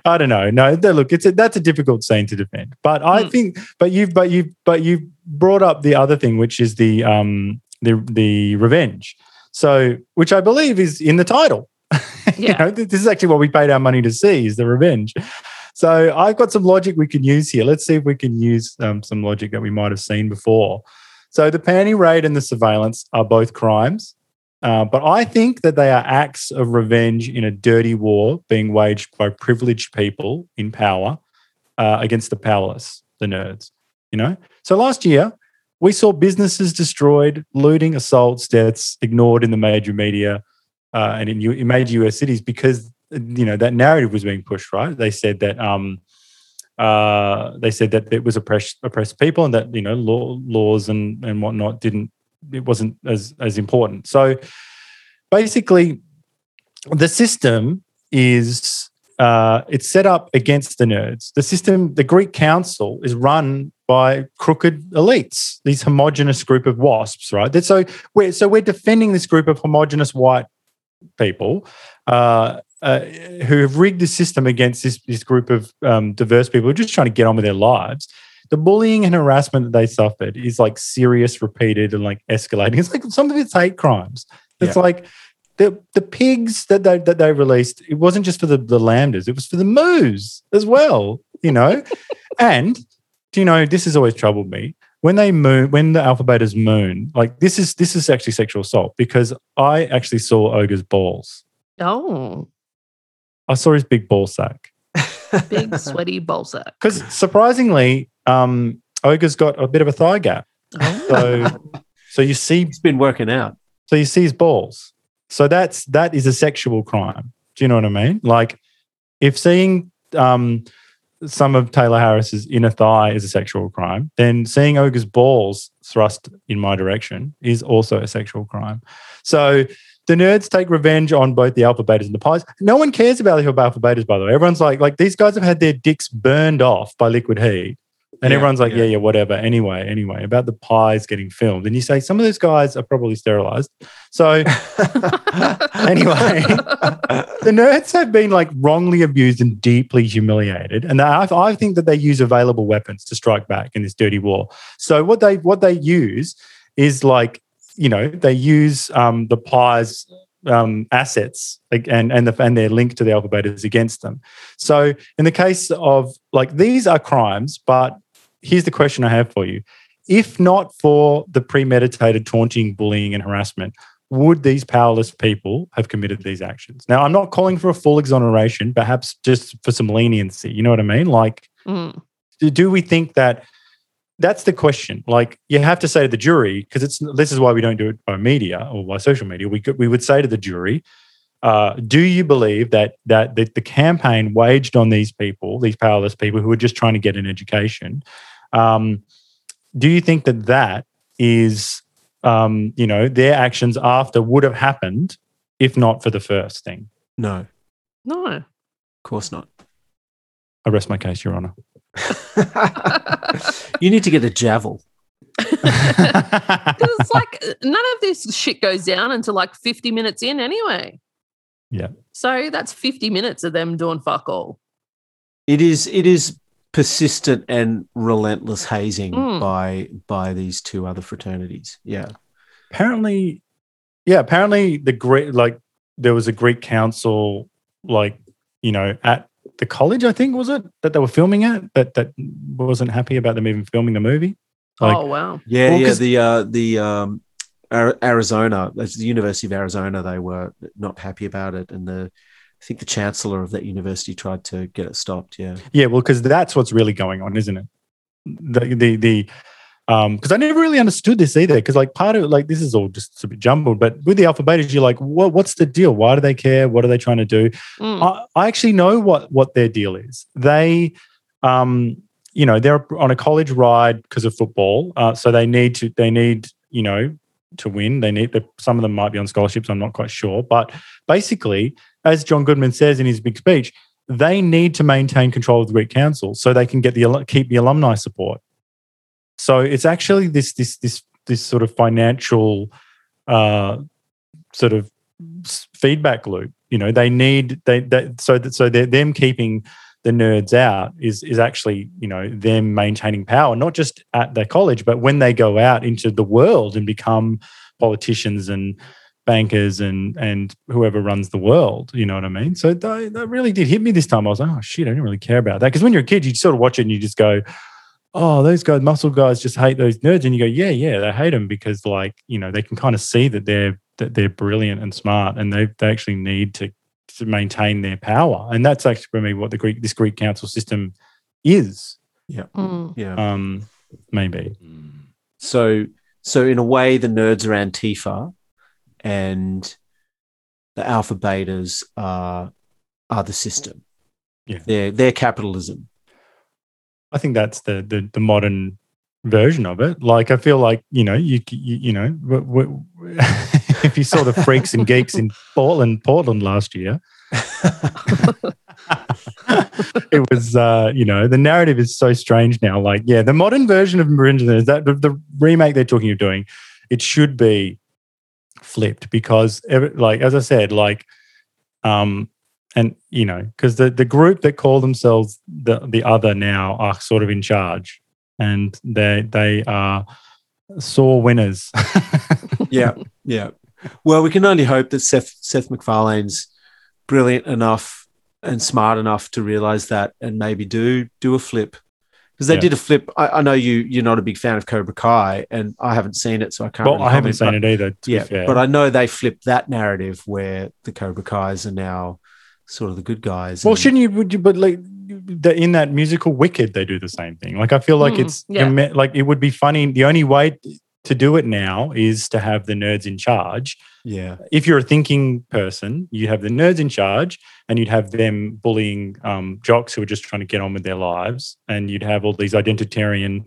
S3: I don't know. No look it's a, that's a difficult scene to defend. But i mm. think but you've but you've but you've brought up the other thing which is the um the the revenge. So which i believe is in the title Yeah. you know, this is actually what we paid our money to see is the revenge. So I've got some logic we can use here. Let's see if we can use um, some logic that we might have seen before. So the panty raid and the surveillance are both crimes, uh, but I think that they are acts of revenge in a dirty war being waged by privileged people in power uh, against the powerless, the nerds. You know. So last year we saw businesses destroyed, looting, assaults, deaths ignored in the major media uh, and in, in major US cities because you know that narrative was being pushed. Right? They said that um, uh, they said that it was oppressed oppressed people and that you know law, laws and and whatnot didn't it wasn't as as important. So basically, the system is uh, it's set up against the nerds. The system, the Greek Council, is run by crooked elites. These homogenous group of wasps, right? So we're so we're defending this group of homogenous white people uh, uh, who have rigged the system against this, this group of um, diverse people who are just trying to get on with their lives. The bullying and harassment that they suffered is like serious, repeated, and like escalating. It's like some of it's hate crimes. It's
S1: Yeah.
S3: like the the pigs that they that they released. It wasn't just for the the lambdas; it was for the Mus as well. You know, and do you know this has always troubled me when they moon when the alpha betas moon like this is this is actually sexual assault because i actually saw ogre's balls.
S2: Oh,
S3: i saw his big ball sack.
S2: Big sweaty ball sack.
S3: because surprisingly um ogre's got a bit of a thigh gap.
S2: Oh.
S3: so so you see
S1: It's been working out.
S3: so you see his balls. So that's that is a sexual crime. Do you know what i mean? Like if seeing um some of Taylor Harris's inner thigh is a sexual crime, then seeing Ogre's balls thrust in my direction is also a sexual crime. So the nerds take revenge on both the alpha betas and the pies. No one cares about the alpha betas, by the way. Everyone's like, like these guys have had their dicks burned off by liquid heat. And
S1: Yeah,
S3: everyone's like,
S1: yeah.
S3: yeah, yeah, whatever. Anyway, anyway, about the pies getting filmed. And you say some of those guys are probably sterilized. So anyway, the nerds have been like wrongly abused and deeply humiliated, and I, I think that they use available weapons to strike back in this dirty war. So what they what they use is like you know they use um, the pies um, assets like, and and the and their link to the alpha betas against them. So in the case of like these are crimes, but here's the question I have for you: If not for the premeditated taunting, bullying, and harassment, would these powerless people have committed these actions? Now, I'm not calling for a full exoneration, perhaps just for some leniency. You know what I mean? Like,
S2: Mm.
S3: do, we think that that's the question? Like, you have to say to the jury, because it's this is why we don't do it by media or by social media. We could, we would say to the jury, uh, do you believe that that the, the campaign waged on these people, these powerless people who are just trying to get an education, um, do you think that that is um, you know, their actions after would have happened if not for the first thing.
S1: No,
S2: No.
S1: of course not.
S3: I rest my case, Your Honor.
S1: you need to get a javel.
S2: 'Cause it's like uh, none of this shit goes down until like 50 minutes in anyway.
S3: Yeah.
S2: So that's 50 minutes of them doing fuck all.
S1: It is it is persistent and relentless hazing
S2: Mm.
S1: by by these two other fraternities. Yeah.
S3: apparently, yeah, apparently the Greek, like, there was a Greek council, like, you know, at the college, I think, was it, that they were filming at, that, that wasn't happy about them even filming the movie. Like,
S2: oh, wow.
S1: Yeah,
S3: Well,
S1: yeah.
S3: 'cause-
S1: The uh, the um, Arizona, the University of Arizona. They were not happy about it, and the I think the chancellor of that university tried to get it stopped. Yeah,
S3: Yeah, well, because that's what's really going on, isn't it? The the the um because I never really understood this either. Because like part of like this is all just a bit jumbled. But with the alpha betas, you're like, what what's the deal? Why do they care? What are they trying to do?
S2: Mm.
S3: I, I actually know what what their deal is. They um you know they're on a college ride because of football, uh, so they need to they need you know to win. They need some of them might be on scholarships. I'm not quite sure, but basically, as John Goodman says in his big speech, they need to maintain control of the Greek Council so they can get the keep the alumni support. So it's actually this this this this sort of financial uh, sort of feedback loop. You know, they need they, they so that so they're them keeping the nerds out is is actually you know them maintaining power not just at their college but when they go out into the world and become politicians and bankers and and whoever runs the world you know what i mean? So that, that really did hit me this time. I was like oh shit i didn't really care about that. Because when you're a kid you sort of watch it and you just go oh those guys muscle guys just hate those nerds. And you go yeah yeah they hate them because like you know they can kind of see that they're that they're brilliant and smart and they they actually need to to maintain their power. And that's actually for me what the greek this greek council system is.
S2: Mm.
S1: yeah.
S3: um maybe.
S1: So so in a way, the nerds are Antifa, and the alpha betas are are the system.
S3: Yeah.
S1: they're they're capitalism.
S3: I think that's the the, the modern version of it. Like I feel like you know you you, you know w- w- if you saw the freaks and geeks in Portland Portland last year, it was uh, you know the narrative is so strange now. Like yeah, the modern version of Marinja is that the, the remake they're talking of doing, it should be flipped because every, like as I said, like um and you know, because the the group that call themselves the the other now are sort of in charge and they they are sore winners.
S1: yeah, yeah. Well, we can only hope that Seth Seth MacFarlane's brilliant enough and smart enough to realize that and maybe do do a flip because they
S3: Yeah.
S1: did a flip. I, I know you you're not a big fan of Cobra Kai, and I haven't seen it, so I can't.
S3: well,
S1: really
S3: I haven't
S1: comment,
S3: seen it either.
S1: but-
S3: To
S1: Yeah,
S3: be fair.
S1: but I know they flipped that narrative where the Cobra Kai's are now sort of the good guys.
S3: Well,
S1: and-
S3: shouldn't you? Would you? But like the, in that musical Wicked, they do the same thing. Like I feel like
S2: Hmm,
S3: it's
S2: yeah.
S3: like it would be funny. The only way to do it now is to have the nerds in charge.
S1: Yeah,
S3: If you're a thinking person, you have the nerds in charge, and you'd have them bullying um, jocks who are just trying to get on with their lives, and you'd have all these identitarian,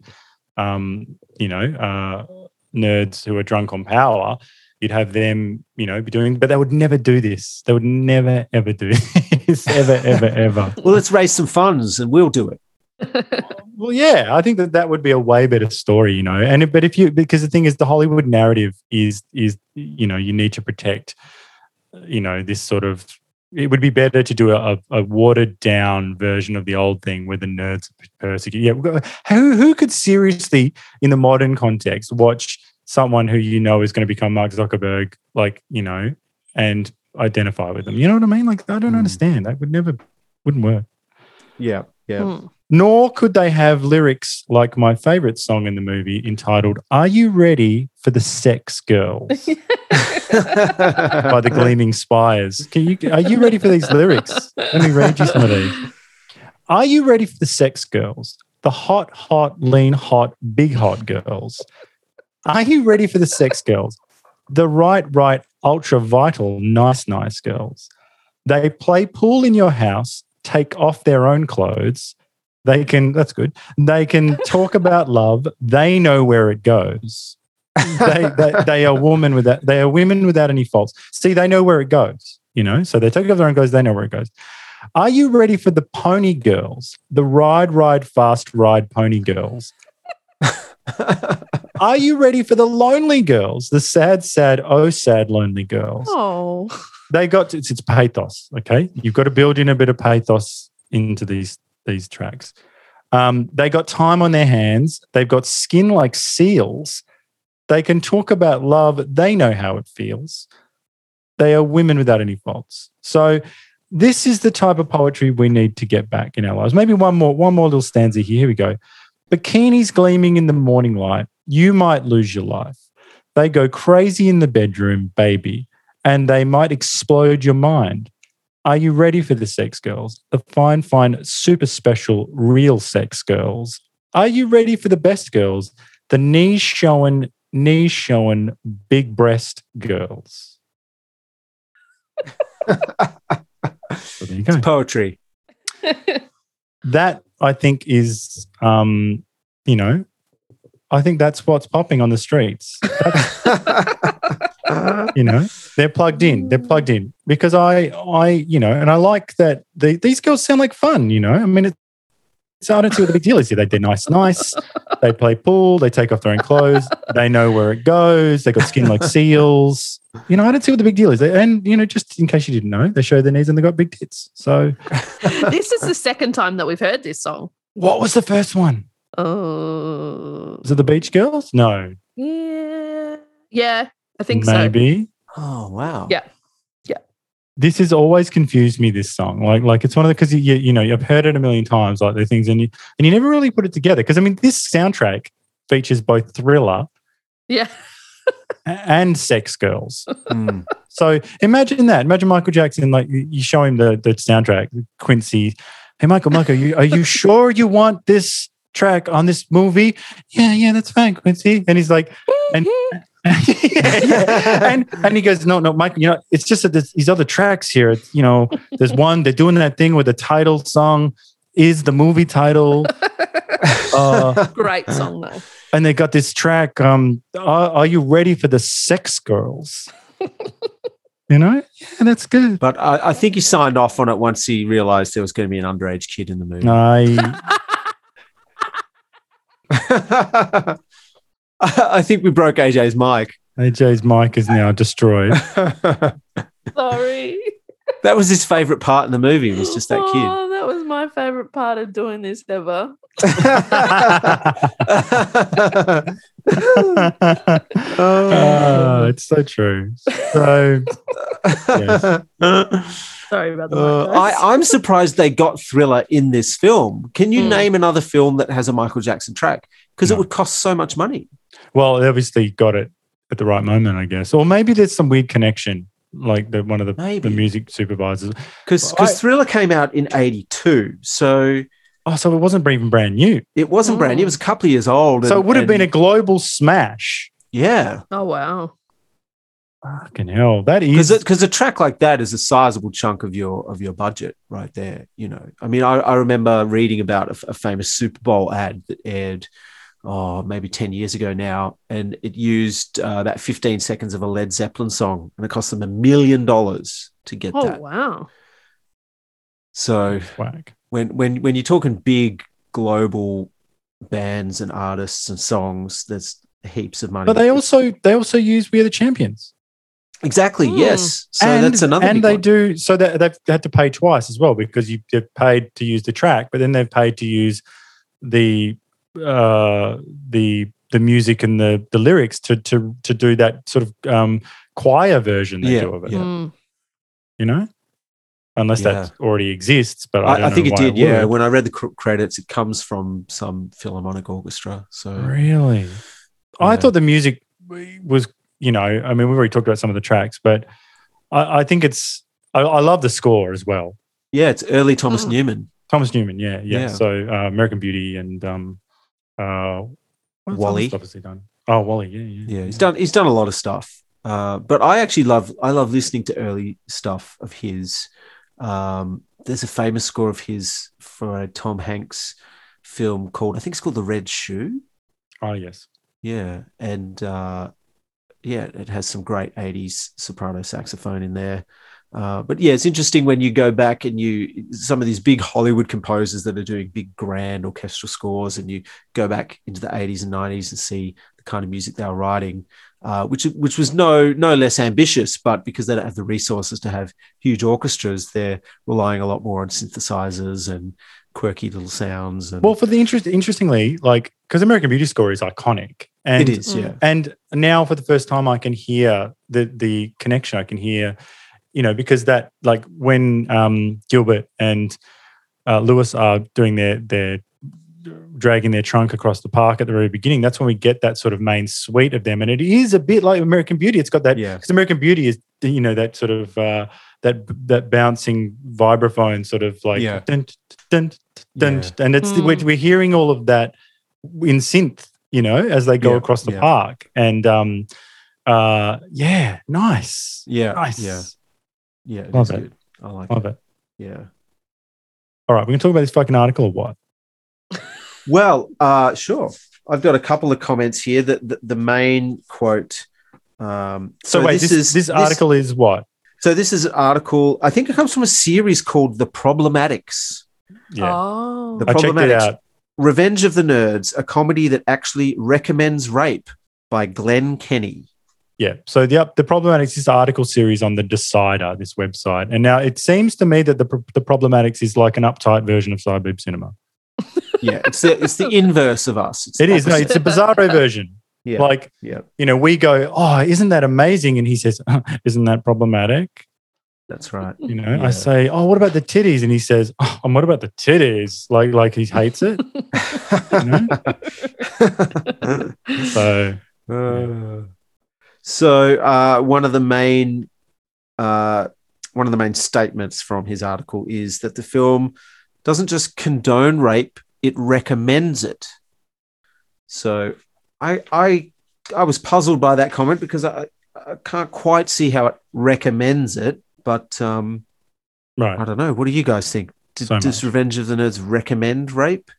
S3: um, you know, uh, nerds who are drunk on power. You'd have them, you know, be doing, but they would never do this. They would never, ever do this, ever, ever, ever.
S1: well, let's raise some funds and we'll do it.
S3: Well, yeah, I think that that would be a way better story, you know. And but if you because the thing is, the Hollywood narrative is is you know you need to protect, you know, this sort of. It would be better to do a, a watered down version of the old thing where the nerds persecute. Yeah, who who could seriously, in the modern context, watch someone who you know is going to become Mark Zuckerberg, like you know, and identify with them? You know what I mean? Like I don't
S1: Hmm.
S3: understand. That would never wouldn't work
S1: Yeah, yeah.
S2: Hmm.
S3: Nor could they have lyrics like my favorite song in the movie entitled Are You Ready for the Sex Girls by the Gleaming Spires. Can you are you ready for these lyrics? Let me read you some of these. Are you ready for the sex girls? The hot, hot, lean, hot, big hot girls. Are you ready for the sex girls? The right, right, ultra vital, nice, nice girls. They play pool in your house, take off their own clothes. They can, that's good. They can talk about love. They know where it goes. They, they, they are women without, they are women without any faults. See, they know where it goes, you know? So they take off their own clothes. They know where it goes. Are you ready for the pony girls? The ride, ride, fast ride pony girls. Are you ready for the lonely girls? The sad, sad, oh, sad, lonely girls
S2: Oh,
S3: they got it's, it's pathos. Okay, you've got to build in a bit of pathos into these these tracks. Um, they got time on their hands. They've got skin like seals. They can talk about love. They know how it feels. They are women without any faults. So this is the type of poetry we need to get back in our lives. Maybe one more one more little stanza here. Here we go. Bikinis gleaming in the morning light. You might lose your life. They go crazy in the bedroom, baby and they might explode your mind. Are you ready for the sex girls? The fine, fine, super special, real sex girls. Are you ready for the best girls? The knees showing, knees showing, big breast girls. So there you go.
S1: Poetry.
S3: That I think is, um, you know, I think that's what's popping on the streets. You know they're plugged in. They're plugged in. Because i i you know and i like that the, these girls sound like fun you know? I mean it, so i don't see what the big deal is here. They, they're nice nice. They play pool. They take off their own clothes. They know where it goes. They got skin like seals. You know i don't see what the big deal is. And you know just in case you didn't know they show their knees and they got big tits. So
S2: this is the second time that we've heard this song.
S3: what was the first one?
S2: Oh,
S3: was it the beach girls? No.
S2: Yeah, yeah. I think so.
S3: maybe
S1: Oh wow.
S2: Yeah. Yeah.
S3: This has always confused me. This song, like, like it's one of the because you you know I've heard it a million times, like the things, and you and you never really put it together. Because I mean, this soundtrack features both thriller
S2: Yeah,
S3: and sex girls.
S1: Mm.
S3: So imagine that. Imagine Michael Jackson, like you you show him the the soundtrack, Quincy. Hey, Michael, Michael, you, are you sure you want this track on this movie? Yeah, yeah, that's fine, Quincy. And he's like, and yeah, yeah. and and he goes, no, no, Mike, you know, it's just that there's these other tracks here. You know, there's one they're doing that thing where the title song is the movie title. Uh,
S2: great song though.
S3: and they got this track. Um, are, are you ready for the Sex Girls? you know, yeah, that's good.
S1: But I, I think he signed off on it once he realized there was going to be an underage kid in the movie.
S3: I
S1: I think we broke AJ's mic.
S3: AJ's mic is now destroyed.
S2: Sorry.
S1: that was his favorite part in the movie. Was just that kid.
S2: Oh, that was my favorite part of doing this ever.
S3: oh, it's so true. So, yes.
S2: Sorry about that.
S1: Uh, I, I'm surprised they got Thriller in this film. Can you
S2: Hmm.
S1: name another film that has a Michael Jackson track? Because it would cost so much money.
S3: well, they obviously got it at the right moment, I guess. Or maybe there's some weird connection, like the one of the,
S1: Maybe.
S3: the music supervisors.
S1: Because
S3: Well,
S1: Thriller came out in '82, so
S3: Oh, so it wasn't even brand new.
S1: it wasn't brand new. It was a couple of years old.
S3: So
S1: and-
S3: it would have been a global smash.
S1: yeah.
S2: oh wow.
S3: Fucking hell. That
S1: Because because a track like that is a sizable chunk of your of your budget right there. You know, I mean, I, I remember reading about a famous Super Bowl ad that aired, oh, maybe ten years ago now, and it used uh, about fifteen seconds of a Led Zeppelin song, and it cost them a million dollars to get
S2: Oh
S1: that.
S2: wow.
S1: So
S3: whack.
S1: when when when you're talking big global bands and artists and songs, there's heaps of money.
S3: But they also they also use We Are the Champions.
S1: Exactly
S2: Hmm.
S1: yes. So
S3: and,
S1: that's another.
S3: And they
S1: one.
S3: do so that they've had to pay twice as well because you, they've paid to use the track, but then they've paid to use the uh, the the music and the the lyrics to to to do that sort of um, choir version they
S1: Yeah,
S3: do of it.
S1: yeah.
S2: Mm.
S3: You know, unless
S1: Yeah.
S3: that already exists. But I,
S1: I, I think it did. Yeah, when I read the cr- credits, it comes from some Philharmonic orchestra. So
S3: Really? I thought the music was, you know, I mean, we've already talked about some of the tracks, but I, I think it's, I, I love the score as well.
S1: yeah, it's early Thomas
S2: Mm.
S1: Newman.
S3: Thomas Newman, yeah, yeah.
S1: Yeah.
S3: So uh, American Beauty and um, uh, what other
S1: Wall-E.
S3: stuff has he done? Oh, Wall-E, yeah, yeah.
S1: Yeah, he's done he's done a lot of stuff. Uh, but I actually love I love listening to early stuff of his. Um, there's a famous score of his for a Tom Hanks film called I think it's called The Red Shoe.
S3: Oh, yes.
S1: Yeah, and uh, yeah, it has some great '80s soprano saxophone in there. Uh, but yeah, it's interesting when you go back and you some of these big Hollywood composers that are doing big grand orchestral scores, and you go back into the '80s and '90s and see the kind of music they were writing, uh, which which was no no less ambitious, but because they don't have the resources to have huge orchestras, they're relying a lot more on synthesizers and quirky little sounds. And
S3: Well, for the interest, interestingly, like, because American Beauty score is iconic. And
S1: it is, yeah.
S3: And now for the first time, I can hear the the connection. I can hear, you know, because that like when um, Gilbert and uh, Lewis are doing their their dragging their trunk across the park at the very beginning. That's when we get that sort of main suite of them, and it is a bit like American Beauty. It's got that
S1: Yeah.
S3: because American Beauty is you know that sort of uh, that that bouncing vibraphone sort of like
S1: Yeah.
S3: dun, dun, dun,
S1: Yeah.
S3: and it's we're,
S2: Mm.
S3: we're hearing all of that in synth, you know, as they go
S1: Yeah,
S3: across the
S1: yeah.
S3: park, and um, uh, yeah, nice,
S1: Yeah,
S3: nice,
S1: yeah, yeah. It
S3: Love it.
S1: good. I like
S3: love
S1: it.
S3: it.
S1: Yeah.
S3: All right, we can talk about this fucking article or what?
S1: Well, uh, sure. I've got a couple of comments here. That the, the main quote. Um,
S3: So, wait, this this, article is what?
S1: So this is an article. I think it comes from a series called "The Problematics."
S3: Yeah,
S2: Oh.
S1: The
S3: I checked it
S1: Problematics. Revenge of the Nerds, a comedy that actually recommends rape by Glenn Kenny.
S3: Yeah. So the the problematics is article series on the Decider, this website, and now it seems to me that the the problematics is like an uptight version of Sideboob Cinema.
S1: Yeah, it's the it's the inverse of us. It's
S3: It is. No, it's a bizarro version.
S1: yeah,
S3: Like
S1: yeah,
S3: you know, we go, oh, isn't that amazing? And he says, isn't that problematic?
S1: That's right.
S3: You know,
S1: Yeah.
S3: I say, oh, what about the titties? And he says, oh, and what about the titties? Like, like he hates it. So
S1: Uh, so uh, one of the main uh, one of the main statements from his article is that the film doesn't just condone rape; it recommends it. So I I I was puzzled by that comment because I, I can't quite see how it recommends it, but um, I don't know. What do you guys think? D-
S3: So
S1: does
S3: much.
S1: Revenge of the Nerds recommend rape?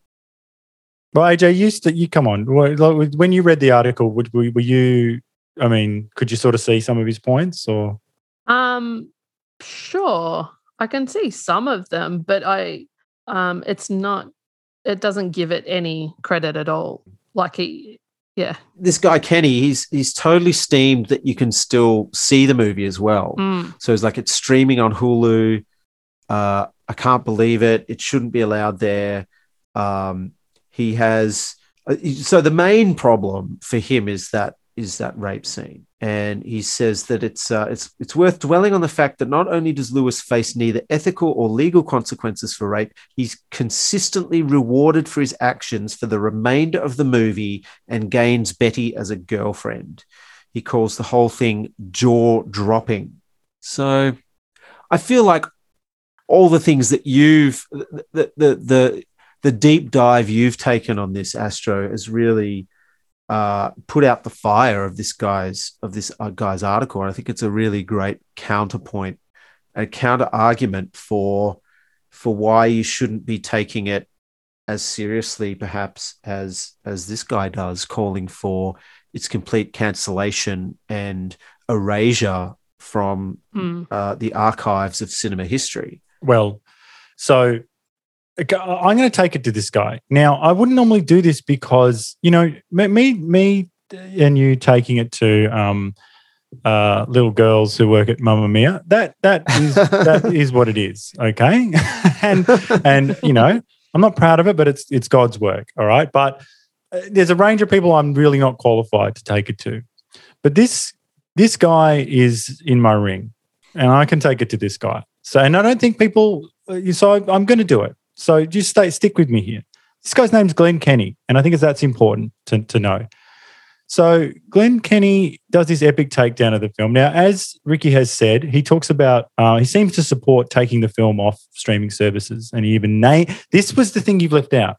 S3: Well, AJ, you st- you come on. Like, When you read the article, would, were, were you? I mean, could you sort of see some of his points, or
S2: Um, sure, I can see some of them, but I, um, it's not. It doesn't give it any credit at all. Like he, Yeah.
S1: this guy Kenny, he's he's totally steamed that you can still see the movie as well.
S2: Mm.
S1: So it's like it's streaming on Hulu. Uh, I can't believe it. It shouldn't be allowed there. Um, he has uh, so the main problem for him is that is that rape scene, and he says that it's uh, it's it's worth dwelling on the fact that not only does Lewis face neither ethical or legal consequences for rape, he's consistently rewarded for his actions for the remainder of the movie and gains Betty as a girlfriend. He calls the whole thing jaw dropping. So I feel like all the things that you've the the the, the deep dive you've taken on this Astro has really uh, put out the fire of this guy's of this uh, guy's article. And I think it's a really great counterpoint, a counter argument for for why you shouldn't be taking it as seriously, perhaps as as this guy does, calling for its complete cancellation and erasure from
S2: Mm.
S1: uh, the archives of cinema history.
S3: Well, so okay, I'm going to take it to this guy. Now, I wouldn't normally do this because you know me, me, and you taking it to um, uh, little girls who work at Mamma Mia. That that is that is what it is. Okay, and and you know I'm not proud of it, but it's it's God's work. All right, but uh, there's a range of people I'm really not qualified to take it to. But this this guy is in my ring, and I can take it to this guy. So, and I don't think people. uh, So I- I'm going to do it. So just stay, stick with me here. This guy's name's Glenn Kenny, and I think that's important to, to know. So Glenn Kenny does this epic takedown of the film. Now, as Ricky has said, he talks about uh, he seems to support taking the film off streaming services, and he even named this was the thing you've left out.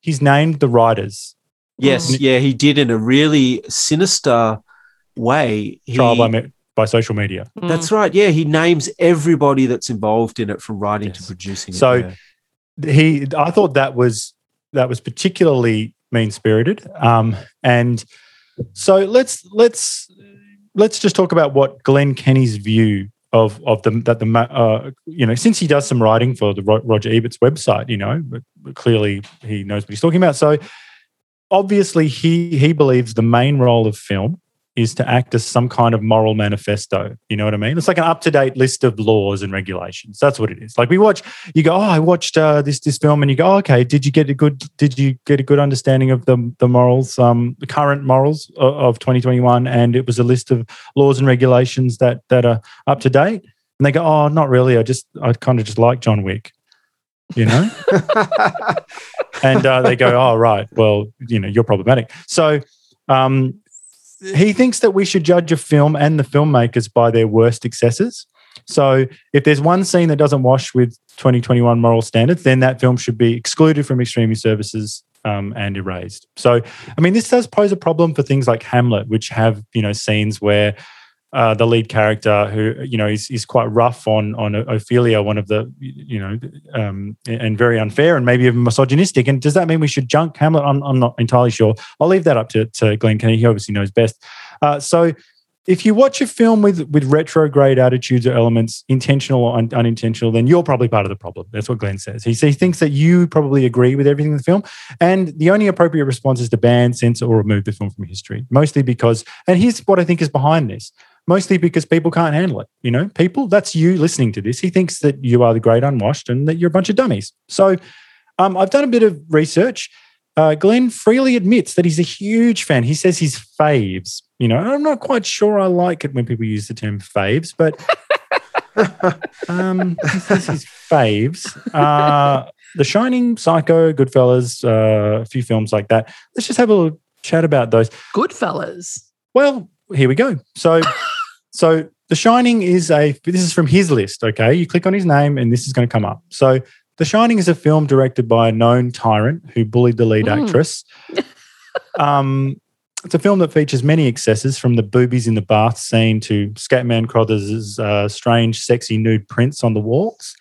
S3: He's named the writers
S1: Yes,
S3: Mm.
S1: yeah, he did in a really sinister way. He,
S3: trial by me- by social media.
S2: Mm.
S1: That's right. Yeah, he names everybody that's involved in it, from writing to
S3: Yes.
S1: producing. it,
S3: So-
S1: yeah.
S3: He i thought that was that was particularly mean spirited um and so let's let's let's just talk about what glenn kenny's view of of the that the uh, you know since he does some writing for the roger ebert's website you know clearly he knows what he's talking about. So obviously he he believes the main role of film is to act as some kind of moral manifesto. You know what I mean? It's like an up to date list of laws and regulations. That's what it is. Like we watch, you go, oh, I watched uh, this this film, and you go, oh, okay, did you get a good did you get a good understanding of the the morals, um, the current morals of, of 2021? And it was a list of laws and regulations that that are up to date. And they go, oh, not really. I just I kind of just like John Wick. You know, and uh, they go, "Oh, right. Well, you know, you're problematic." So, um, he thinks that we should judge a film and the filmmakers by their worst excesses. So, if there's one scene that doesn't wash with 2021 moral standards, then that film should be excluded from streaming services um, and erased. So, I mean, this does pose a problem for things like Hamlet, which have you know scenes where uh, the lead character who you know is, is quite rough on on Ophelia, one of the you know, um, and very unfair and maybe even misogynistic. And does that mean we should junk Hamlet? I'm, I'm not entirely sure. I'll leave that up to, to Glenn Kenny. He obviously knows best. Uh, so if you watch a film with with retrograde attitudes or elements, intentional or un- unintentional, then you're probably part of the problem. That's what Glenn says. He, he thinks that you probably agree with everything in the film, and the only appropriate response is to ban, censor, or remove the film from history. Mostly because, and here's what I think is behind this mostly because people can't handle it. You know, people, that's you listening to this. He thinks that you are the great unwashed and that you're a bunch of dummies. So um, I've done a bit of research. Uh, Glenn freely admits that he's a huge fan. He says he's faves. You know, I'm not quite sure I like it when people use the term faves, but um, he says he's faves. Uh, the Shining, Psycho, Goodfellas, uh, a few films like that. Let's just have a little chat about those.
S2: Goodfellas.
S3: Well, here we go. So, so The Shining is a. This is from his list. Okay, you click on his name, and this is going to come up. So, The Shining is a film directed by a known tyrant who bullied the lead
S2: Mm.
S3: actress. um, it's a film that features many excesses, from the boobies in the bath scene to Scatman Crothers' uh, strange, sexy nude prints on the walls.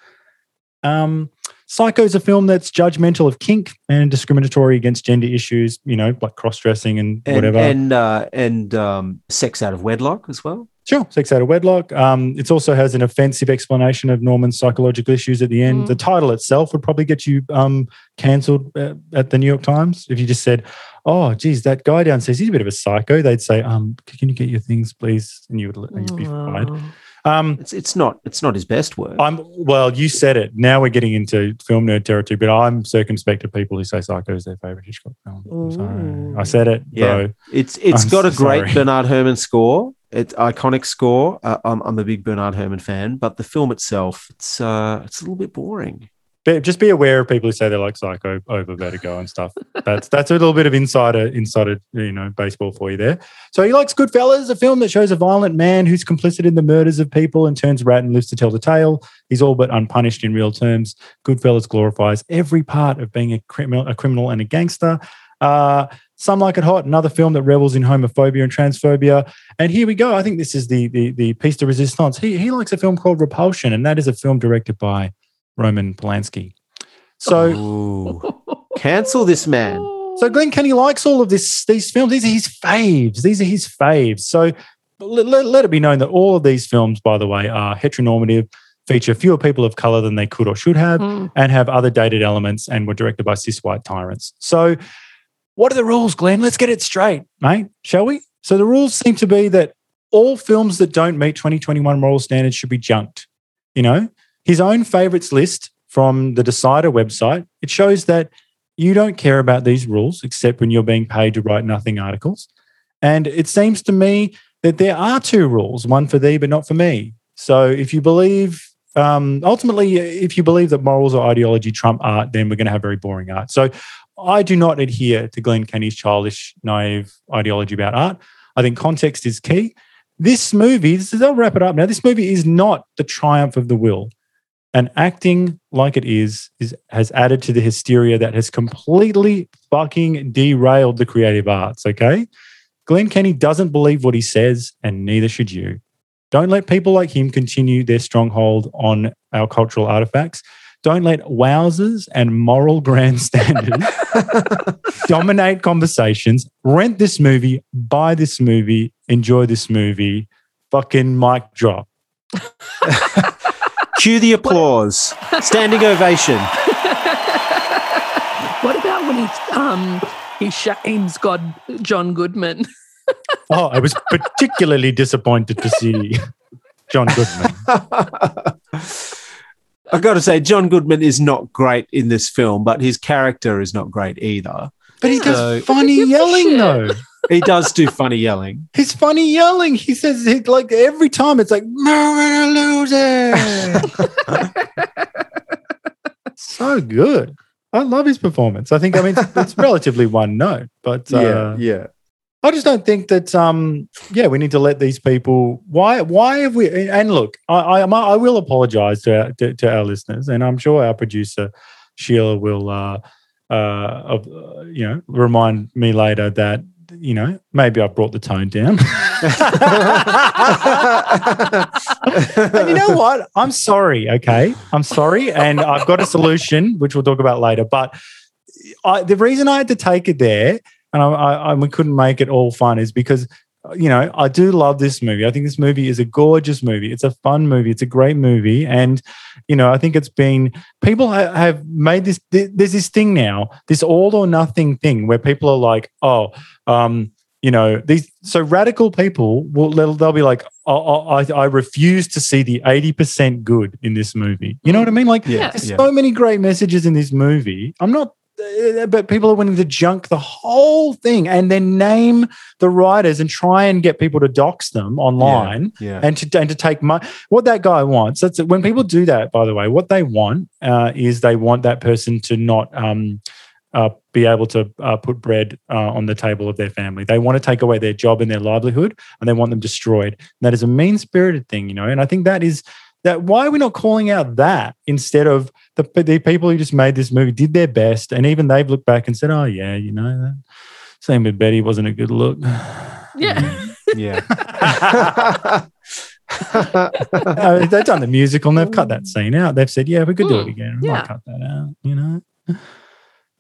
S3: Um, Psycho is a film that's judgmental of kink and discriminatory against gender issues, you know, like cross dressing and,
S1: and
S3: whatever.
S1: and uh, and um, sex out of wedlock as well.
S3: Sure, sex out of wedlock. Um, it also has an offensive explanation of Norman's psychological issues at the end.
S2: Mm.
S3: The title itself would probably get you um, cancelled uh, at the New York Times if you just said, oh, geez, that guy downstairs, he's a bit of a psycho. They'd say, um, can you get your things, please? And you would and you'd be fired. Um,
S1: It's it's not it's not his best work.
S3: I'm well. You said it. Now we're getting into film nerd territory, but I'm circumspect of people who say Psycho is their favorite Hitchcock film. I'm sorry. I said it,
S1: Yeah.
S3: bro.
S1: It's it's
S3: I'm
S1: got a great
S3: sorry.
S1: Bernard Herrmann score. It's iconic score. Uh, I'm I'm a big Bernard Herrmann fan, but the film itself, it's uh it's a little bit boring.
S3: But just be aware of people who say they like Psycho over Vertigo and stuff. That's that's a little bit of insider insider you know baseball for you there. So he likes Goodfellas, a film that shows a violent man who's complicit in the murders of people and turns rat and lives to tell the tale. He's all but unpunished in real terms. Goodfellas glorifies every part of being a criminal, a criminal and a gangster. Uh, some like it hot, another film that revels in homophobia and transphobia. And here we go. I think this is the the the piece de resistance. He he likes a film called Repulsion, and that is a film directed by Roman Polanski. So
S1: Cancel this man.
S3: so Glenn Kenny likes all of this these films. These are his faves. These are his faves. So let, let, let it be known that all of these films, by the way, are heteronormative, feature fewer people of color than they could or should have,
S2: Mm.
S3: and have other dated elements and were directed by cis white tyrants. So what are the rules, Glenn? Let's get it straight, mate. Shall we? So the rules seem to be that all films that don't meet 2021 moral standards should be junked. You know, his own favorites list from the Decider website, it shows that you don't care about these rules except when you're being paid to write nothing articles. And it seems to me that there are two rules, one for thee, but not for me. So if you believe, um, ultimately, if you believe that morals or ideology trump art, then we're going to have very boring art. So I do not adhere to Glenn Kenny's childish, naive ideology about art. I think context is key. This movie, this is, I'll wrap it up now. This movie is not the triumph of the will. And acting like it is, is has added to the hysteria that has completely fucking derailed the creative arts. Okay. Glenn Kenny doesn't believe what he says, and neither should you. Don't let people like him continue their stronghold on our cultural artifacts. Don't let wowzers and moral grandstanders dominate conversations. Rent this movie, buy this movie, enjoy this movie. Fucking mic drop.
S1: Cue the applause. Standing ovation.
S2: What about when he um he shames God John Goodman?
S3: Oh, I was particularly disappointed to see John Goodman.
S1: I got to say, John Goodman is not great in this film, but his character is not great either.
S3: But he does
S1: So-
S3: funny
S2: Who gives a
S3: yelling
S2: shit?
S3: though.
S1: He does do funny yelling.
S3: He's funny yelling. He says he, like every time it's like "We're gonna lose it." so good. I love his performance. I think I mean it's, it's relatively one note, but uh,
S1: yeah.
S3: I just don't think that. Um, yeah, we need to let these people. Why? Why have we? And look, I I, I will apologise to, our- to to our listeners, and I'm sure our producer Sheila will, uh, uh, of, uh, you know, remind me later that you know maybe I brought the tone down. and you know what? I'm sorry. Okay, I'm sorry, and I've got a solution which we'll talk about later. But I, the reason I had to take it there and I, I, I we couldn't make it all fun is because you know I do love this movie. I think this movie is a gorgeous movie. It's a fun movie. It's a great movie, and you know I think it's been people have made this. There's this thing now, this all or nothing thing where people are like, oh. um you know these so radical people will they'll, they'll be like oh, I, I refuse to see the 80% good in this movie you know what i mean like
S1: Yeah,
S3: there's
S1: yeah.
S3: so many great messages in this movie i'm not but people are willing to junk the whole thing and then name the writers and try and get people to dox them online
S1: Yeah.
S3: and to and to take money. What that guy wants. That's when people do that. By the way, what they want uh, is they want that person to not um, uh, be able to uh, put bread uh, on the table of their family. They want to take away their job and their livelihood, and they want them destroyed. And that is a mean spirited thing, you know. And I think that is that. Why are we not calling out that instead of the the people who just made this movie did their best, and even they've looked back and said, "Oh yeah, you know that." Same with Betty wasn't a good look.
S2: Yeah.
S1: Yeah.
S3: Uh, they've done the musical and they've cut that scene out. They've said, yeah, we could do it
S2: Mm,
S3: again. We
S2: yeah.
S3: might cut that out, you know?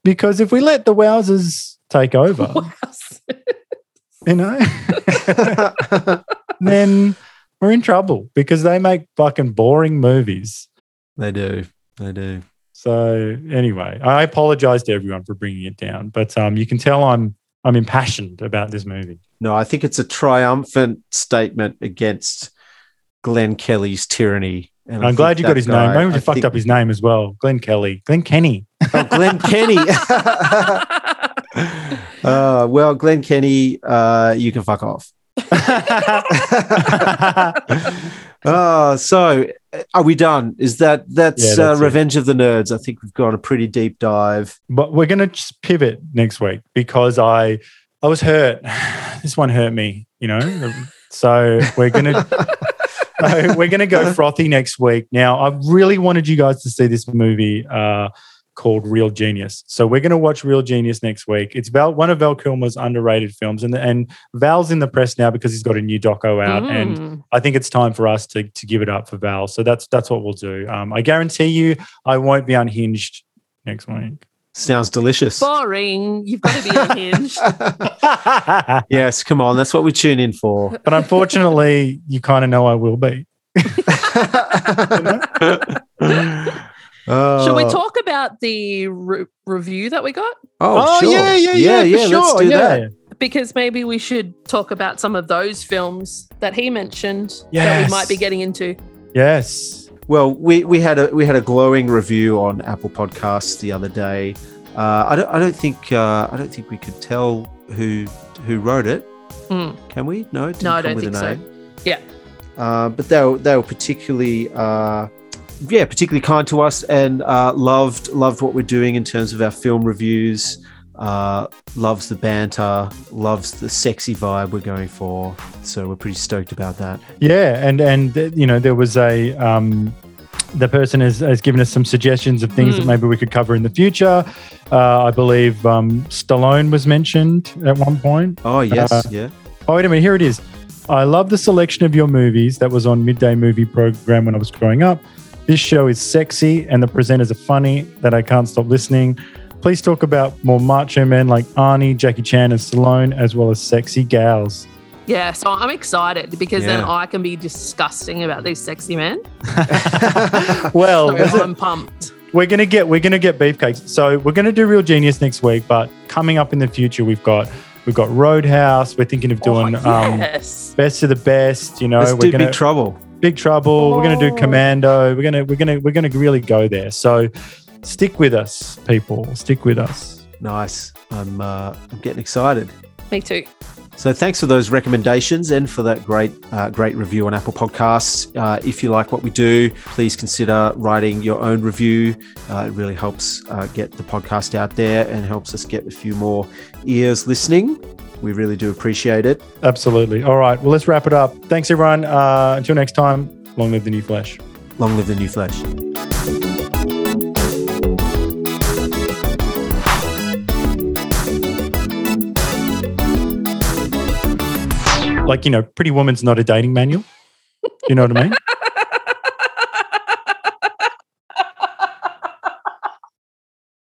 S3: Because if we let the Wowzers take over, you know, then we're in trouble because they make fucking boring movies.
S1: they do. They do.
S3: So anyway, I apologize to everyone for bringing it down, but um, you can tell I'm I'm impassioned about this movie.
S1: No, I think it's a triumphant statement against Glenn Kelly's tyranny. And
S3: I'm glad you got his
S1: guy-
S3: name. Maybe
S1: I
S3: you fucked
S1: think-
S3: up his name as well. Glenn Kelly. Glenn Kenny.
S1: Oh, Glenn Kenny. uh, well, Glenn Kenny, uh, you can fuck off. Oh, so uh, are we done? Is that that's,
S3: Yeah, that's
S1: uh,
S3: it.
S1: Revenge of the Nerds? I think we've gone a pretty deep dive.
S3: but we're gonna just pivot next week because I I was hurt. This one hurt me, you know. So we're gonna so we're gonna go frothy next week. Now I really wanted you guys to see this movie uh, called Real Genius. So we're gonna watch Real Genius next week. It's Val, one of Val Kilmer's underrated films, and and Val's in the press now because he's got a new doco out, and
S2: Mm.
S3: I think it's time for us to to give it up for Val. So that's that's what we'll do. Um, I guarantee you, I won't be unhinged next week.
S1: Sounds delicious.
S2: Boring. You've got to be unhinged.
S1: yes, come on, that's what we tune in for.
S3: But unfortunately, you kind of know I will be.
S1: Oh.
S2: Should we talk about the re- review that we got?
S1: Oh, sure.
S3: yeah, yeah,
S1: yeah,
S3: yeah, for
S1: Let's
S3: sure,
S1: do
S3: yeah.
S1: that.
S2: Because maybe we should talk about some of those films that he mentioned that we might be getting into.
S3: Yes.
S1: Well, we, we had a we had a glowing review on Apple Podcasts the other day. Uh, I don't I don't think uh, I don't think we could tell who who wrote it.
S2: Hmm.
S1: Can we? No,
S2: No, I don't
S1: with a
S2: think so.
S1: name.
S2: Yeah.
S1: Uh, but they were, they were particularly uh, yeah particularly kind to us and uh, loved loved what we're doing in terms of our film reviews. Uh, loves the banter, loves the sexy vibe we're going for. So we're pretty stoked about that.
S3: Yeah, and and uh, you know there was a um, the person has, has given us some suggestions of things that
S2: Mm.
S3: maybe we could cover in the future. Uh, I believe um, Stallone was mentioned at one point.
S1: Oh yes,
S3: Uh,
S1: yeah.
S3: Oh wait a minute, here it is. I love the selection of your movies that was on midday movie program when I was growing up. This show is sexy and the presenters are funny that I can't stop listening. Please talk about more macho men like Arnie, Jackie Chan, and Stallone, as well as sexy gals.
S2: Yeah, so I'm excited because then I can be disgusting about these sexy men.
S3: Well,
S2: So
S3: there's a-
S2: I'm pumped.
S3: we're gonna get we're gonna get beefcakes. So we're gonna do Real Genius next week, but coming up in the future, we've got we've got Roadhouse. We're thinking of doing
S2: oh,
S3: um, best of the best. You know,
S1: Let's
S3: we're gonna
S1: Big Trouble.
S3: Big Trouble. We're gonna do
S2: Oh.
S3: Commando. We're gonna we're gonna we're gonna really go there. So stick with us, people. Stick with us.
S1: Nice. I'm uh, I'm getting excited.
S2: Me too.
S1: So thanks for those recommendations and for that great uh, great review on Apple Podcasts. Uh, if you like what we do, please consider writing your own review. Uh, it really helps uh, get the podcast out there and helps us get a few more ears listening. We really do appreciate it.
S3: Absolutely. All right. Well, let's wrap it up. Thanks, everyone. Uh, until next time. Long live the new flesh.
S1: Long live the new flesh.
S3: Like you know, Pretty Woman's not a dating manual. You know what I mean?